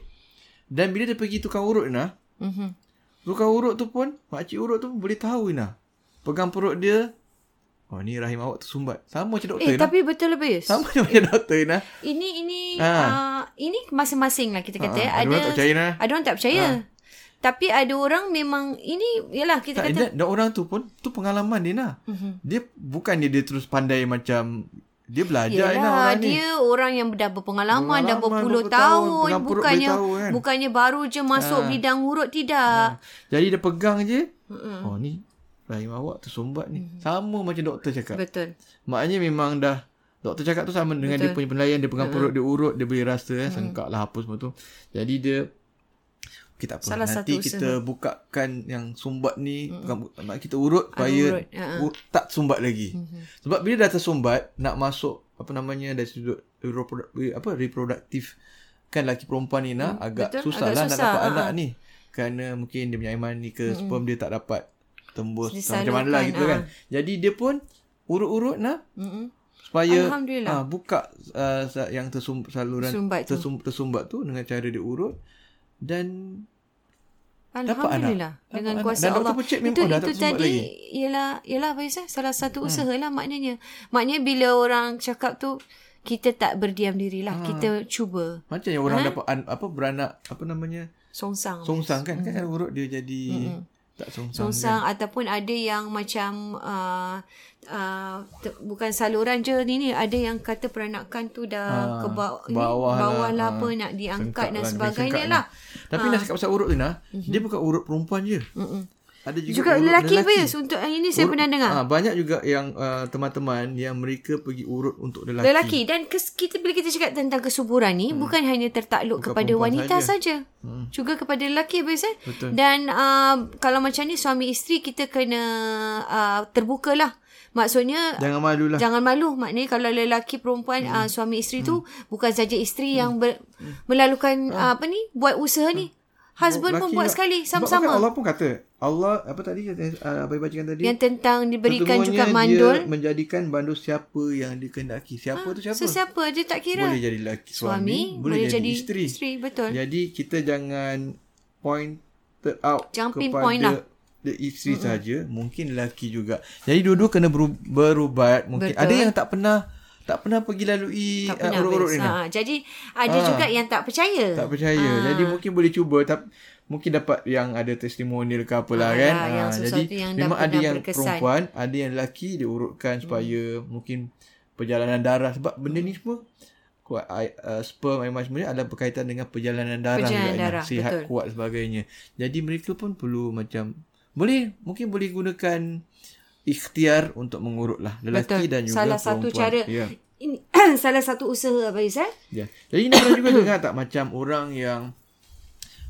Speaker 2: Dan bila dia pergi tukang urut nah,
Speaker 1: Mhm.
Speaker 2: tukang urut tu pun makcik urut tu boleh tahu nah. Pegang perut dia Oh ni rahim awak tersumbat. Sama macam doktor
Speaker 1: Eh,
Speaker 2: nah.
Speaker 1: tapi betul Bayus.
Speaker 2: Sama macam doktor nah.
Speaker 1: Ini ini
Speaker 2: Ha.
Speaker 1: uh, ini masing-masing lah kita kata.
Speaker 2: Ha,
Speaker 1: ada
Speaker 2: ada orang tak percaya nah.
Speaker 1: ada orang tak percaya. Tapi ada orang memang ini yalah kita
Speaker 2: Tak,
Speaker 1: kata
Speaker 2: dan, dan orang tu pun tu pengalaman dia nah.
Speaker 1: Mhm.
Speaker 2: Dia bukan dia, dia terus pandai macam dia belajar
Speaker 1: Yelah,
Speaker 2: orang ni.
Speaker 1: dia orang yang dah berpengalaman, dah berpuluh
Speaker 2: tahun,
Speaker 1: tahun, bukannya
Speaker 2: tahu kan.
Speaker 1: bukannya baru je masuk
Speaker 2: Ha.
Speaker 1: bidang urut tidak.
Speaker 2: Jadi dia pegang je. Oh ni rahim awak tersumbat ni. Sama macam doktor cakap.
Speaker 1: Betul.
Speaker 2: Maknanya memang dah Doktor cakap tu sama dengan dia punya penilaian Dia pegang perut Dia urut Dia boleh rasa eh, Sengkak lah apa semua tu Jadi dia kita apa
Speaker 1: Salah
Speaker 2: Nanti kita bukakan Yang sumbat ni mak Kita urut Supaya
Speaker 1: urut, ha.
Speaker 2: ur- Tak sumbat lagi Sebab bila dah tersumbat Nak masuk Apa namanya Dari sudut Apa Reproduktif Kan lelaki perempuan ni nak Agak
Speaker 1: betul,
Speaker 2: susah
Speaker 1: agak
Speaker 2: lah Nak
Speaker 1: susah,
Speaker 2: dapat
Speaker 1: ha,
Speaker 2: anak
Speaker 1: ha.
Speaker 2: ni Kerana mungkin Dia punya iman ni ke Sperm dia tak dapat Tembus Macam mana lah gitu
Speaker 1: ha.
Speaker 2: kan Jadi dia pun Urut-urut nak
Speaker 1: Mm-mm.
Speaker 2: supaya ah, buka uh, yang tersum, saluran
Speaker 1: Tersumbat tu.
Speaker 2: tersum, tersumbat tu dengan cara dia urut dan
Speaker 1: Alhamdulillah
Speaker 2: anak.
Speaker 1: dengan
Speaker 2: Dapat
Speaker 1: kuasa
Speaker 2: anak.
Speaker 1: Allah. itu
Speaker 2: oh,
Speaker 1: itu
Speaker 2: tersumbat
Speaker 1: tadi.
Speaker 2: Hmm.
Speaker 1: ialah ialah apa Yusuf? Salah satu usaha lah maknanya. Maknanya bila orang cakap tu kita tak berdiam diri lah. Kita cuba.
Speaker 2: Macam yang orang dapat an, apa beranak apa namanya?
Speaker 1: Songsang.
Speaker 2: Songsang kan? Kan urut dia jadi tak songsang.
Speaker 1: Songsang ataupun ada yang macam uh, uh, te- bukan saluran je ni ni ada yang kata peranakan tu dah ke bawah, ni,
Speaker 2: bawah lah.
Speaker 1: bawah lah
Speaker 2: Ah.
Speaker 1: apa nak diangkat dan
Speaker 2: lah,
Speaker 1: sebagainya
Speaker 2: sengkak
Speaker 1: lah.
Speaker 2: Tapi nak cakap pasal urut tu nah, dia bukan urut perempuan je. Ada juga,
Speaker 1: Juga lelaki, lelaki. Untuk yang ini saya
Speaker 2: Urut-
Speaker 1: pernah dengar.
Speaker 2: Ah, banyak juga yang uh, teman-teman yang mereka pergi urut untuk lelaki.
Speaker 1: Lelaki dan kes, kita bila kita cakap tentang kesuburan ni hmm. bukan hanya tertakluk
Speaker 2: Bukan
Speaker 1: kepada wanita
Speaker 2: saja.
Speaker 1: Hmm. Juga kepada lelaki biasa.
Speaker 2: Betul.
Speaker 1: Dan uh, kalau macam ni suami isteri kita kena uh, terbukalah. Maksudnya
Speaker 2: Jangan malu lah.
Speaker 1: Jangan malu. Maknanya kalau lelaki perempuan hmm. uh, suami isteri tu bukan saja isteri hmm. yang ber, melalukan uh, apa ni buat usaha ni. Husband pun
Speaker 2: Lelaki
Speaker 1: buat sekali
Speaker 2: Sebab kan
Speaker 1: sama-sama.
Speaker 2: Allah pun kata, Allah apa tadi uh, apa yang bacakan tadi?
Speaker 1: Yang tentang diberikan juga mandul.
Speaker 2: Dia menjadikan bandul siapa yang dikehendaki. Siapa tu siapa?
Speaker 1: Sesiapa dia tak kira.
Speaker 2: Boleh jadi lelaki
Speaker 1: Suami,
Speaker 2: suami,
Speaker 1: boleh
Speaker 2: boleh,
Speaker 1: jadi
Speaker 2: jadi isteri.
Speaker 1: isteri, betul.
Speaker 2: Jadi kita jangan pointed out
Speaker 1: Jangan
Speaker 2: kepada
Speaker 1: pinpoint lah.
Speaker 2: the isteri mm-hmm. saja, mungkin lelaki juga. Jadi dua-dua kena beru- berubat. Mungkin
Speaker 1: Betul.
Speaker 2: ada yang tak pernah tak pernah pergi lalui uh,
Speaker 1: pernah
Speaker 2: urut-urut
Speaker 1: best.
Speaker 2: ni.
Speaker 1: ha, Jadi ada
Speaker 2: Ah.
Speaker 1: juga yang tak percaya.
Speaker 2: Tak percaya. Jadi mungkin boleh cuba tapi mungkin dapat yang ada testimonial ke apalah
Speaker 1: Ah,
Speaker 2: kan.
Speaker 1: sesuatu
Speaker 2: jadi
Speaker 1: yang
Speaker 2: memang ada yang
Speaker 1: berkesan.
Speaker 2: perempuan, ada yang lelaki dia urutkan supaya mungkin perjalanan darah sebab benda ni semua kuat uh, sperm air semua ni adalah berkaitan dengan perjalanan darah
Speaker 1: Perjalanan
Speaker 2: juga
Speaker 1: darah,
Speaker 2: sihat
Speaker 1: betul.
Speaker 2: kuat sebagainya. Jadi mereka pun perlu macam boleh mungkin boleh gunakan ikhtiar untuk mengurut lah lelaki
Speaker 1: Betul.
Speaker 2: dan juga
Speaker 1: Salah
Speaker 2: perempuan.
Speaker 1: satu cara.
Speaker 2: Ya.
Speaker 1: Ini (clears throat) salah satu usaha apa Isa?
Speaker 2: Ya. Jadi pernah juga dengar tak macam orang yang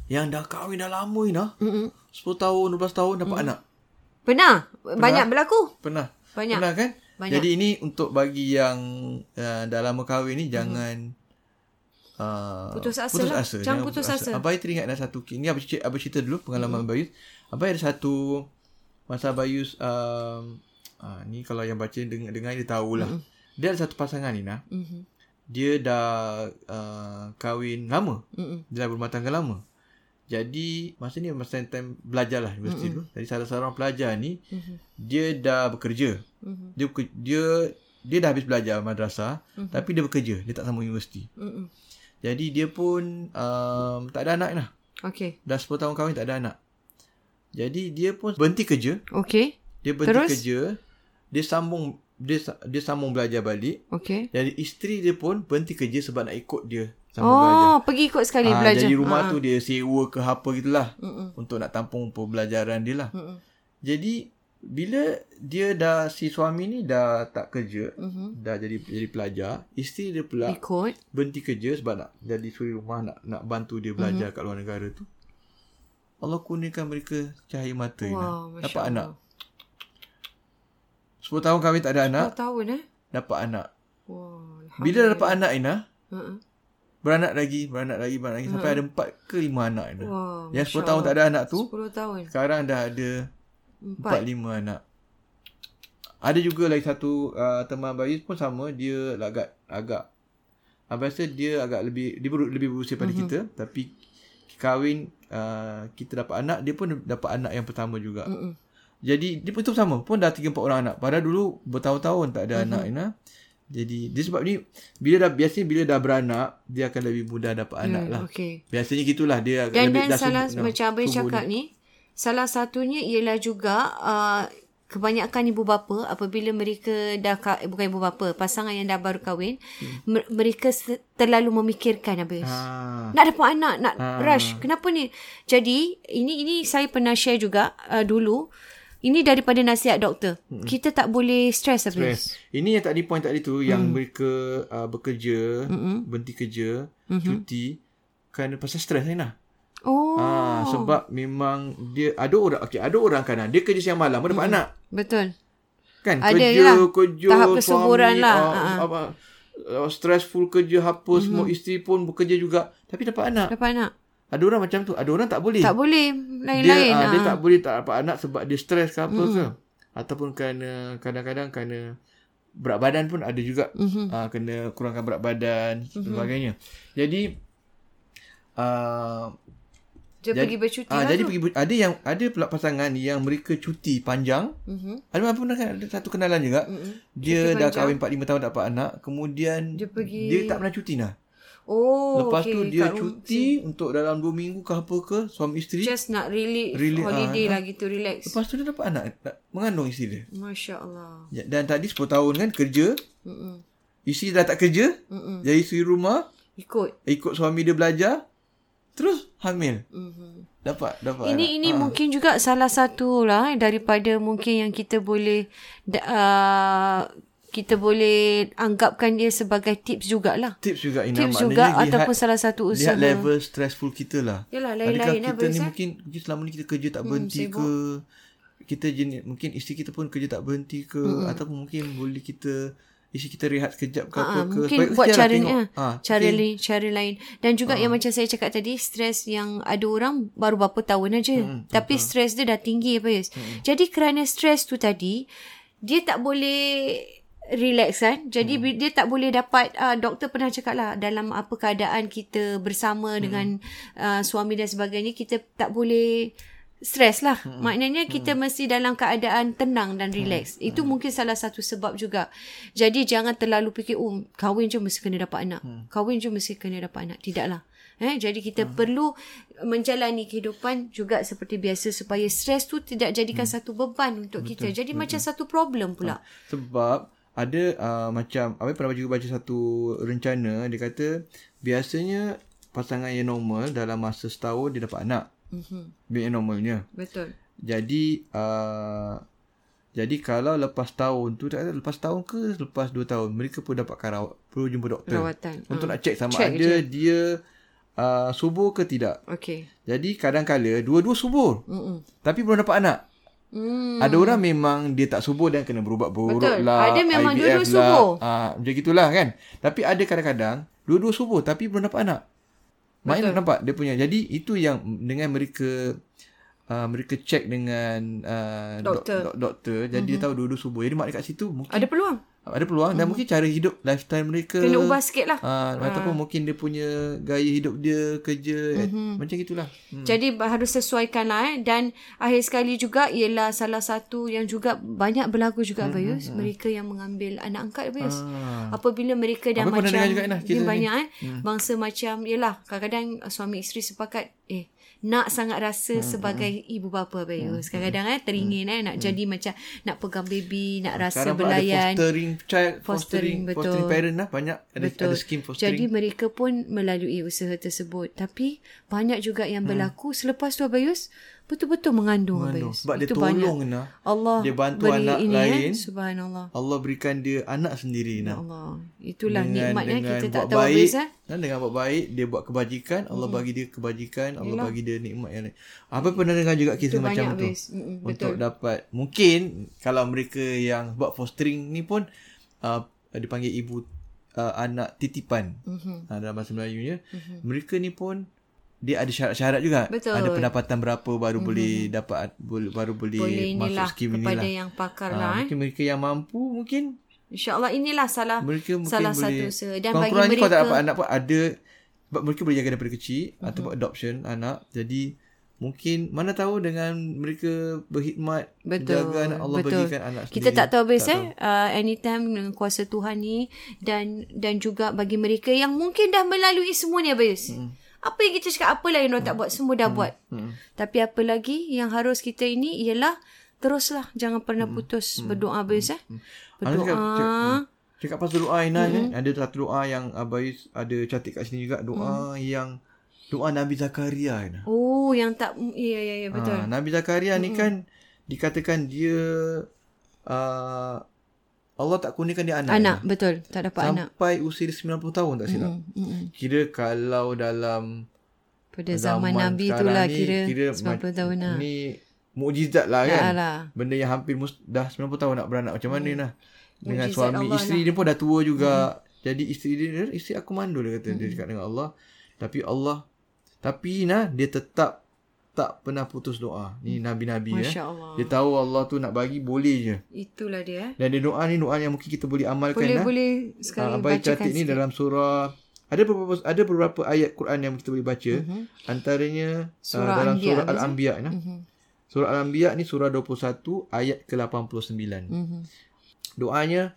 Speaker 2: yang dah kahwin dah lama Ina. Mm-hmm. 10 tahun, 12 tahun dapat mm. anak.
Speaker 1: Pernah? Banyak berlaku.
Speaker 2: Pernah.
Speaker 1: Banyak.
Speaker 2: Pernah kan?
Speaker 1: Banyak.
Speaker 2: Jadi ini untuk bagi yang uh, dah lama kahwin ni jangan uh,
Speaker 1: Putus asa
Speaker 2: putus
Speaker 1: lah.
Speaker 2: asa.
Speaker 1: Jangan putus asa.
Speaker 2: Abai teringat ada satu ni Abai cerita, cerita dulu pengalaman mm. Bayus. Abai ada satu masa Bayus um, uh, ni kalau yang baca dengar dengar dia tahulah. Mm. Dia ada satu pasangan ni nah.
Speaker 1: Mhm.
Speaker 2: Dia dah uh, kahwin lama.
Speaker 1: Mm-mm.
Speaker 2: Dia dah berumah tangga lama. Jadi masa ni masa time belajar lah universiti mm-hmm. dulu. Jadi salah seorang pelajar ni mm-hmm. dia dah bekerja. Mm-hmm. Dia dia dia dah habis belajar madrasah mm-hmm. tapi dia bekerja, dia tak sama universiti.
Speaker 1: Mm-mm.
Speaker 2: Jadi dia pun um, tak ada anak lah.
Speaker 1: Okey.
Speaker 2: Dah 10 tahun kahwin tak ada anak. Jadi dia pun berhenti kerja.
Speaker 1: Okey.
Speaker 2: Dia berhenti
Speaker 1: Terus?
Speaker 2: kerja. Dia sambung dia dia sambung belajar balik.
Speaker 1: Okey.
Speaker 2: Jadi isteri dia pun berhenti kerja sebab nak ikut dia belajar.
Speaker 1: Oh, pergi ikut sekali
Speaker 2: Ah,
Speaker 1: belajar.
Speaker 2: Jadi rumah
Speaker 1: Ah.
Speaker 2: tu dia sewa ke apa gitulah.
Speaker 1: Mm-mm.
Speaker 2: Untuk nak tampung pembelajaran dia lah.
Speaker 1: Mm-mm.
Speaker 2: Jadi bila dia dah si suami ni dah tak kerja,
Speaker 1: Mhm.
Speaker 2: dah jadi jadi pelajar, isteri dia pula
Speaker 1: Ikut.
Speaker 2: berhenti kerja sebab nak jadi suri rumah nak nak bantu dia belajar kat luar negara tu. Allah kurniakan mereka cahaya mata Ina.
Speaker 1: Masya
Speaker 2: Dapat
Speaker 1: Allah.
Speaker 2: anak. 10 tahun kahwin tak ada anak,
Speaker 1: 4 tahun eh.
Speaker 2: dapat anak.
Speaker 1: Wah.
Speaker 2: Bila dapat anak Ina,
Speaker 1: Uh-uh.
Speaker 2: Beranak lagi, beranak lagi, beranak lagi sampai ada 4 ke 5 anak.
Speaker 1: Wah.
Speaker 2: Yang 10
Speaker 1: Masya
Speaker 2: tahun tak ada anak tu,
Speaker 1: 10 tahun.
Speaker 2: sekarang dah ada
Speaker 1: 4.
Speaker 2: 4 5 anak. Ada juga lagi satu uh, teman Bayus pun sama, dia agak agak Abang rasa dia agak lebih dia ber, lebih berusia pada mm-hmm. kita tapi kahwin uh, kita dapat anak dia pun dapat anak yang pertama juga.
Speaker 1: Mm-mm.
Speaker 2: Jadi dia pun sama pun dah 3 4 orang anak. Padahal dulu bertahun-tahun tak ada mm-hmm. anak Ina. Jadi dia sebab ni bila dah biasanya bila dah beranak dia akan lebih mudah dapat anak
Speaker 1: Hmm,
Speaker 2: lah.
Speaker 1: Okey.
Speaker 2: Biasanya gitulah dia
Speaker 1: Dan
Speaker 2: lebih
Speaker 1: dan
Speaker 2: dah
Speaker 1: salah
Speaker 2: subuh-
Speaker 1: macam abang cakap
Speaker 2: dia.
Speaker 1: ni, salah satunya ialah juga uh, kebanyakan ibu bapa apabila mereka dah eh, bukan ibu bapa, pasangan yang dah baru kahwin, hmm. mer- mereka terlalu memikirkan habis.
Speaker 2: Ha.
Speaker 1: Nak dapat anak, nak
Speaker 2: Ah.
Speaker 1: rush. Kenapa ni? Jadi, ini ini saya pernah share juga uh, dulu. Ini daripada nasihat doktor. Hmm. Kita tak boleh stres habis.
Speaker 2: Stress. Ini yang tadi point tadi tu yang mereka uh, bekerja,
Speaker 1: Mm-mm.
Speaker 2: berhenti kerja, cuti kerana pasal stres ni lah.
Speaker 1: Oh,
Speaker 2: Ah, sebab memang dia ada orang okey, ada orang kan dia kerja siang malam dapat anak.
Speaker 1: betul.
Speaker 2: Kan
Speaker 1: Ada
Speaker 2: kerja,
Speaker 1: lah.
Speaker 2: kerja,
Speaker 1: Tahap kesuburan
Speaker 2: suami,
Speaker 1: lah.
Speaker 2: ah,
Speaker 1: Ah, ah.
Speaker 2: apa uh, stressful kerja apa semua isteri pun bekerja juga tapi dapat anak.
Speaker 1: Dapat anak.
Speaker 2: Ada orang macam tu, ada orang tak boleh.
Speaker 1: Tak boleh.
Speaker 2: dia
Speaker 1: Lain-lain.
Speaker 2: ah, dia tak boleh tak dapat anak sebab dia stres ke apa ke. Ataupun kerana kadang-kadang kerana berat badan pun ada juga
Speaker 1: Mhm.
Speaker 2: uh, kena kurangkan berat badan mm-hmm. sebagainya. Jadi uh,
Speaker 1: Dia pergi bercuti
Speaker 2: ah,
Speaker 1: lah
Speaker 2: jadi
Speaker 1: tu.
Speaker 2: pergi ada yang ada pula pasangan yang mereka cuti panjang.
Speaker 1: Mhm.
Speaker 2: Ada pernah kan ada satu kenalan juga.
Speaker 1: Mm-mm.
Speaker 2: Dia
Speaker 1: Cuti
Speaker 2: dah
Speaker 1: panjang.
Speaker 2: kahwin 4 5 tahun dapat anak, kemudian
Speaker 1: Dia pergi-
Speaker 2: dia tak pernah cuti nah.
Speaker 1: Oh,
Speaker 2: Lepas
Speaker 1: okay.
Speaker 2: tu dia
Speaker 1: Kat
Speaker 2: cuti untuk dalam 2 minggu ke apa ke suami isteri.
Speaker 1: Just nak really,
Speaker 2: Really,
Speaker 1: holiday
Speaker 2: ah,
Speaker 1: lah gitu, relax.
Speaker 2: Lepas tu dia dapat anak, nak mengandung isteri dia.
Speaker 1: Masya Allah.
Speaker 2: Ya, Dan tadi 10 tahun kan kerja,
Speaker 1: Mm-mm.
Speaker 2: isteri dah tak kerja,
Speaker 1: Mm-mm.
Speaker 2: jadi isteri rumah,
Speaker 1: Ikut.
Speaker 2: ikut suami dia belajar, terus hamil.
Speaker 1: Mm-hmm.
Speaker 2: Dapat dapat
Speaker 1: Ini
Speaker 2: anak.
Speaker 1: ini mungkin juga salah satu lah eh, daripada mungkin yang kita boleh uh, kita boleh anggapkan dia sebagai tips jugalah.
Speaker 2: tips juga Ina.
Speaker 1: Tips
Speaker 2: maknanya
Speaker 1: juga
Speaker 2: lihat,
Speaker 1: ataupun salah satu usaha.
Speaker 2: lihat level stressful kita lah.
Speaker 1: Yalah,
Speaker 2: Adakah
Speaker 1: lain-lain lah
Speaker 2: kita ni mungkin mungkin selama ni kita kerja tak berhenti
Speaker 1: sibuk.
Speaker 2: ke? Kita jenis mungkin isteri kita pun kerja tak berhenti ke? Mm ataupun mungkin boleh kita isteri kita rehat sekejap ke apa
Speaker 1: Ah,
Speaker 2: ke?
Speaker 1: mungkin
Speaker 2: Sebab
Speaker 1: buat cara ni
Speaker 2: ah,
Speaker 1: cara
Speaker 2: mungkin-
Speaker 1: lain cara lain. Dan juga yang macam saya cakap tadi stres yang ada orang baru berapa tahun aja. Tapi stres dia dah tinggi apa yes jadi kerana stres tu tadi dia tak boleh relax kan jadi hmm. dia tak boleh dapat uh, doktor pernah cakap lah dalam apa keadaan kita bersama hmm. dengan uh, suami dan sebagainya kita tak boleh stres lah. Hmm. Maknanya kita hmm. mesti dalam keadaan tenang dan relax. Hmm. Itu hmm. mungkin salah satu sebab juga. Jadi jangan terlalu fikir, oh kahwin je mesti kena dapat anak. Hmm. Kahwin je mesti kena dapat anak. Tidaklah. Eh, jadi kita hmm. perlu menjalani kehidupan juga seperti biasa supaya stres tu tidak jadikan hmm. satu beban untuk betul, kita. Jadi betul. macam satu problem pula.
Speaker 2: Sebab ada uh, macam apa pernah juga baca satu rencana dia kata biasanya pasangan yang normal dalam masa setahun dia dapat anak.
Speaker 1: Mhm.
Speaker 2: Yang normalnya.
Speaker 1: Betul.
Speaker 2: Jadi uh, jadi kalau lepas tahun tu tak ada lepas tahun ke lepas dua tahun mereka pun dapatkan rawat perlu jumpa doktor
Speaker 1: Rawatan.
Speaker 2: untuk
Speaker 1: Ah.
Speaker 2: nak cek sama
Speaker 1: Check
Speaker 2: ada dia uh, subur ke tidak.
Speaker 1: Okey.
Speaker 2: Jadi kadang-kala dua-dua subur
Speaker 1: Mm-mm.
Speaker 2: tapi belum dapat anak.
Speaker 1: Hmm.
Speaker 2: Ada orang memang dia tak subur dan kena berubat buruk
Speaker 1: Betul.
Speaker 2: lah.
Speaker 1: Ada memang
Speaker 2: IVF
Speaker 1: dua-dua
Speaker 2: lah.
Speaker 1: subur.
Speaker 2: Ah, macam gitulah kan. Tapi ada kadang-kadang dua-dua subur tapi belum dapat anak. Main nampak dia punya. Jadi itu yang dengan mereka uh, mereka check dengan uh,
Speaker 1: Doktor.
Speaker 2: Dok, dok, doktor jadi mm-hmm. dia tahu dua-dua subur. Jadi mak dekat situ mungkin
Speaker 1: Ada peluang.
Speaker 2: Ada peluang mm-hmm. dan mungkin cara hidup lifestyle mereka
Speaker 1: Kena ubah sikit lah.
Speaker 2: Uh, ataupun mungkin dia punya gaya hidup dia kerja mm-hmm. macam gitulah.
Speaker 1: Hmm. Jadi harus sesuaikan lah eh. Dan akhir sekali juga ialah salah satu yang juga banyak berlaku juga hmm, Bayus. Hmm, mereka yang mengambil anak angkat Bayus.
Speaker 2: Ah.
Speaker 1: Apabila mereka dah
Speaker 2: Abang
Speaker 1: macam
Speaker 2: juga, Inah, ni.
Speaker 1: banyak eh. Hmm. Bangsa macam yelah kadang-kadang suami isteri sepakat eh nak sangat rasa hmm, sebagai hmm. ibu bapa Bayus. Kadang-kadang eh teringin eh nak jadi macam nak pegang baby, nak rasa
Speaker 2: Sekarang pun ada
Speaker 1: belayan.
Speaker 2: fostering child,
Speaker 1: Fostering,
Speaker 2: fostering,
Speaker 1: betul.
Speaker 2: fostering parent lah banyak ada
Speaker 1: Betul.
Speaker 2: ada skim fostering.
Speaker 1: Jadi mereka pun melalui usaha tersebut. Tapi banyak juga yang berlaku selepas tu Abayus betul-betul mengandung,
Speaker 2: Mengandung. Sebab dia
Speaker 1: Itu
Speaker 2: tolong Nah.
Speaker 1: Allah
Speaker 2: Dia bantu
Speaker 1: beri
Speaker 2: anak
Speaker 1: ini,
Speaker 2: lain.
Speaker 1: Eh? Subhanallah.
Speaker 2: Allah berikan dia anak sendiri
Speaker 1: Ya
Speaker 2: nah.
Speaker 1: Allah. Itulah nikmatnya kita tak tahu
Speaker 2: baik,
Speaker 1: Abayus eh.
Speaker 2: Dengan buat baik dia buat kebajikan, Allah bagi dia kebajikan, Allah bagi dia nikmat yang lain. Apa pernah dengar juga kisah
Speaker 1: Itu
Speaker 2: macam
Speaker 1: banyak,
Speaker 2: tu?
Speaker 1: Mm-mm,
Speaker 2: Untuk dapat mungkin kalau mereka yang buat fostering ni pun uh, dipanggil ibu uh, anak titipan.
Speaker 1: Mhm.
Speaker 2: Uh, dalam bahasa Melayunya. Mereka ni pun dia ada syarat-syarat juga.
Speaker 1: Betul.
Speaker 2: Ada pendapatan berapa baru boleh dapat baru boleh,
Speaker 1: Boleh
Speaker 2: masuk
Speaker 1: inilah
Speaker 2: skim
Speaker 1: kepada
Speaker 2: inilah.
Speaker 1: yang pakar
Speaker 2: Ah,
Speaker 1: lah eh.
Speaker 2: mungkin mereka yang mampu mungkin
Speaker 1: InsyaAllah inilah salah
Speaker 2: mereka
Speaker 1: salah
Speaker 2: boleh
Speaker 1: satu usaha. Dan bagi mereka
Speaker 2: kalau tak dapat anak pun ada sebab mereka boleh jaga daripada kecil
Speaker 1: Mhm.
Speaker 2: uh-huh. atau buat adoption anak jadi mungkin mana tahu dengan mereka berkhidmat
Speaker 1: Betul,
Speaker 2: jaga anak Allah
Speaker 1: betul.
Speaker 2: bagikan anak sendiri
Speaker 1: Kita tak tahu habis eh uh, anytime dengan kuasa Tuhan ni dan dan juga bagi mereka yang mungkin dah melalui semua ni habis. Hmm. Apa yang kita cakap apa lah yang orang tak buat semua dah buat.
Speaker 2: Hmm.
Speaker 1: Tapi apa lagi yang harus kita ini ialah teruslah jangan pernah putus berdoa habis eh.
Speaker 2: Ana cakap,
Speaker 1: Berdoa.
Speaker 2: cakap, cakap pasal doa Ina mm-hmm. ada satu doa yang Abayus ada cantik kat sini juga doa mm. yang doa Nabi Zakaria Ina.
Speaker 1: Oh yang tak ya ya ya betul.
Speaker 2: Ha, Nabi Zakaria ni kan dikatakan dia uh, Allah tak kurniakan dia anak.
Speaker 1: Anak betul tak dapat anak.
Speaker 2: Sampai usia dia 90 tahun tak silap.
Speaker 1: Mm, mm, mm.
Speaker 2: Kira kalau dalam
Speaker 1: Pada zaman, Nabi tu lah kira,
Speaker 2: kira
Speaker 1: 90 tahun lah.
Speaker 2: Ni mukjizat lah kan.
Speaker 1: Dah lah.
Speaker 2: Benda yang hampir mus, dah 90 tahun nak beranak. Macam mana nah. Dengan
Speaker 1: Mukjizat
Speaker 2: suami.
Speaker 1: Allah
Speaker 2: isteri
Speaker 1: lah.
Speaker 2: dia pun dah tua juga. Jadi isteri dia, isteri aku mandul dia kata. Dia cakap dengan Allah. Tapi Allah. Tapi nah dia tetap tak pernah putus doa. Ni Nabi-Nabi eh.
Speaker 1: Masya Allah.
Speaker 2: Dia tahu Allah tu nak bagi boleh je.
Speaker 1: Itulah dia. eh.
Speaker 2: Dan dia doa ni doa yang mungkin kita boleh amalkan
Speaker 1: Boleh
Speaker 2: lah.
Speaker 1: boleh sekali
Speaker 2: Ah, Abai
Speaker 1: bacakan
Speaker 2: cantik ni dalam surah ada beberapa ada beberapa ayat Quran yang kita boleh baca. Mm-hmm. Antaranya
Speaker 1: Surah
Speaker 2: uh, dalam
Speaker 1: Anbiya
Speaker 2: surah Al-Anbiya ya.
Speaker 1: Mhm.
Speaker 2: Surah Al-Anbiya ni surah 21 ayat ke-89.
Speaker 1: Mhm.
Speaker 2: Doanya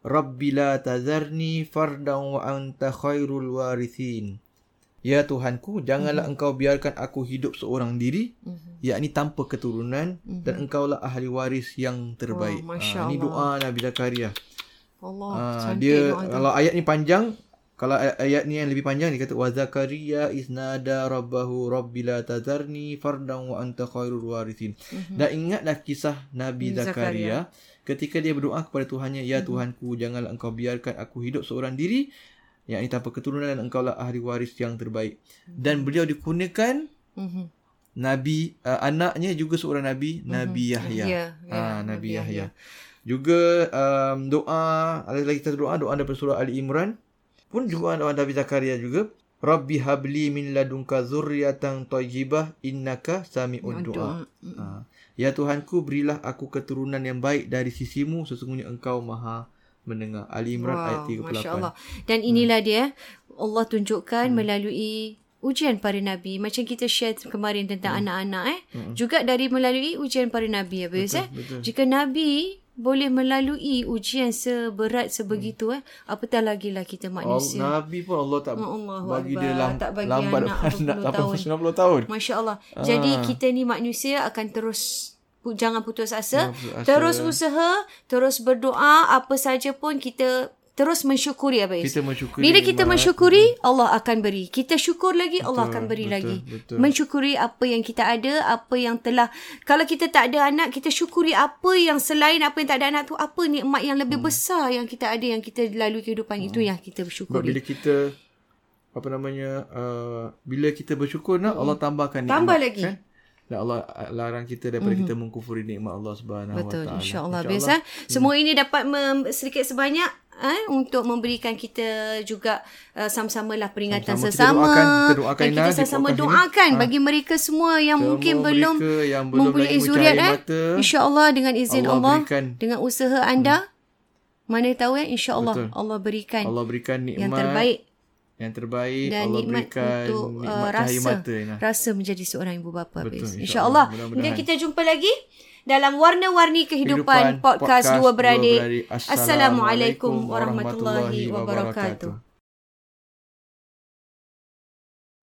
Speaker 2: Rabbi la tazarni fardan wa anta khairul warithin. Ya Tuhanku, janganlah
Speaker 1: Mhm.
Speaker 2: engkau biarkan aku hidup seorang diri,
Speaker 1: Mhm.
Speaker 2: yakni tanpa keturunan dan engkaulah ahli waris yang terbaik.
Speaker 1: Oh,
Speaker 2: Ah, ini doa Nabi Zakaria.
Speaker 1: Allah,
Speaker 2: Ah,
Speaker 1: cantik
Speaker 2: dia
Speaker 1: doa
Speaker 2: kalau ayat ni panjang, kalau ay- ayat ni yang lebih panjang dia kata wa Zakaria isnada rabbahu rabbi la tazarni fardan wa anta khairul warithin.
Speaker 1: Mhm.
Speaker 2: Dan ingatlah kisah Nabi
Speaker 1: Nabi
Speaker 2: Zakaria ketika dia berdoa kepada Tuhannya, ya Tuhanku janganlah engkau biarkan aku hidup seorang diri yakni tanpa keturunan dan engkaulah ahli waris yang terbaik. Dan beliau dikurniakan
Speaker 1: Mhm.
Speaker 2: Nabi uh, anaknya juga seorang nabi, Nabi Yahya.
Speaker 1: Ya, ya,
Speaker 2: Ah, Nabi
Speaker 1: Nabi
Speaker 2: Yahya. Juga um, doa ada lagi satu doa doa daripada surah Ali Imran pun juga doa Nabi Zakaria juga Rabbi habli min ladunka zurriyatan thayyibah innaka sami'ud du'a.
Speaker 1: Doa.
Speaker 2: Ha. Ya Tuhanku berilah aku keturunan yang baik dari sisimu sesungguhnya engkau Maha mendengar. Ali Imran ayat 38.
Speaker 1: Masya Allah. Dan inilah dia Allah tunjukkan melalui ujian para nabi. Macam kita share kemarin tentang anak-anak eh. Juga dari melalui ujian para nabi ya Bez, eh.
Speaker 2: betul.
Speaker 1: Jika nabi boleh melalui ujian seberat sebegitu eh, apatah lagi lah kita
Speaker 2: Allah,
Speaker 1: manusia.
Speaker 2: Nabi pun Allah tak
Speaker 1: Allah
Speaker 2: bagi
Speaker 1: Akbar.
Speaker 2: dia lam,
Speaker 1: Tak bagi
Speaker 2: lambat
Speaker 1: anak (laughs)
Speaker 2: anak
Speaker 1: 80 tahun.
Speaker 2: 80 90 tahun.
Speaker 1: Masya Allah. Jadi kita ni manusia akan terus jangan putus asa,
Speaker 2: Jangan putus asa.
Speaker 1: terus usaha, terus berdoa, apa saja pun kita terus mensyukuri apa
Speaker 2: Kita mensyukuri
Speaker 1: Bila kita
Speaker 2: nikmat.
Speaker 1: mensyukuri, Allah akan beri. Kita syukur lagi, Allah akan beri
Speaker 2: betul,
Speaker 1: lagi.
Speaker 2: betul.
Speaker 1: Mensyukuri apa yang kita ada, apa yang telah kalau kita tak ada anak, kita syukuri apa yang selain apa yang tak ada anak tu, apa nikmat yang lebih besar yang kita ada yang kita lalui kehidupan itu yang kita
Speaker 2: Sebab
Speaker 1: bersyukuri.
Speaker 2: bila kita apa namanya uh, bila kita bersyukur nak Allah tambahkan nikmat.
Speaker 1: Tambah lagi.
Speaker 2: Kan? Dan Allah larang kita daripada kita mengkufuri nikmat Allah Subhanahu
Speaker 1: Betul,
Speaker 2: wa taala.
Speaker 1: insya-Allah biasa. Semua ini dapat mem- sedikit sebanyak eh, untuk memberikan kita juga uh, sama-sama lah peringatan
Speaker 2: Sama-sama kita
Speaker 1: sesama.
Speaker 2: doakan- kita doakan
Speaker 1: dan kita sama-sama
Speaker 2: podcast ini.
Speaker 1: doakan bagi mereka semua yang
Speaker 2: Semua
Speaker 1: mungkin belum
Speaker 2: yang belum
Speaker 1: mempunyai zuriat eh. Insya-Allah dengan izin
Speaker 2: Allah
Speaker 1: Allah,
Speaker 2: berikan-
Speaker 1: dengan usaha anda mana tahu eh insya-Allah
Speaker 2: Betul.
Speaker 1: Allah berikan
Speaker 2: Allah berikan nikmat
Speaker 1: yang terbaik
Speaker 2: yang terbaik
Speaker 1: dan
Speaker 2: Allah
Speaker 1: nikmat
Speaker 2: berikan
Speaker 1: untuk
Speaker 2: nikmat
Speaker 1: uh, rasa
Speaker 2: mata Ina.
Speaker 1: rasa menjadi seorang ibu bapa Betul,
Speaker 2: insya-Allah.
Speaker 1: insya-Allah.
Speaker 2: Mudah-mudahan.
Speaker 1: Kemudian kita jumpa lagi dalam warna-warni kehidupan,
Speaker 2: Kehidupan
Speaker 1: podcast,
Speaker 2: podcast
Speaker 1: Dua
Speaker 2: Dua
Speaker 1: Beradik.
Speaker 2: Beradik.
Speaker 1: Assalamualaikum warahmatullahi wabarakatuh.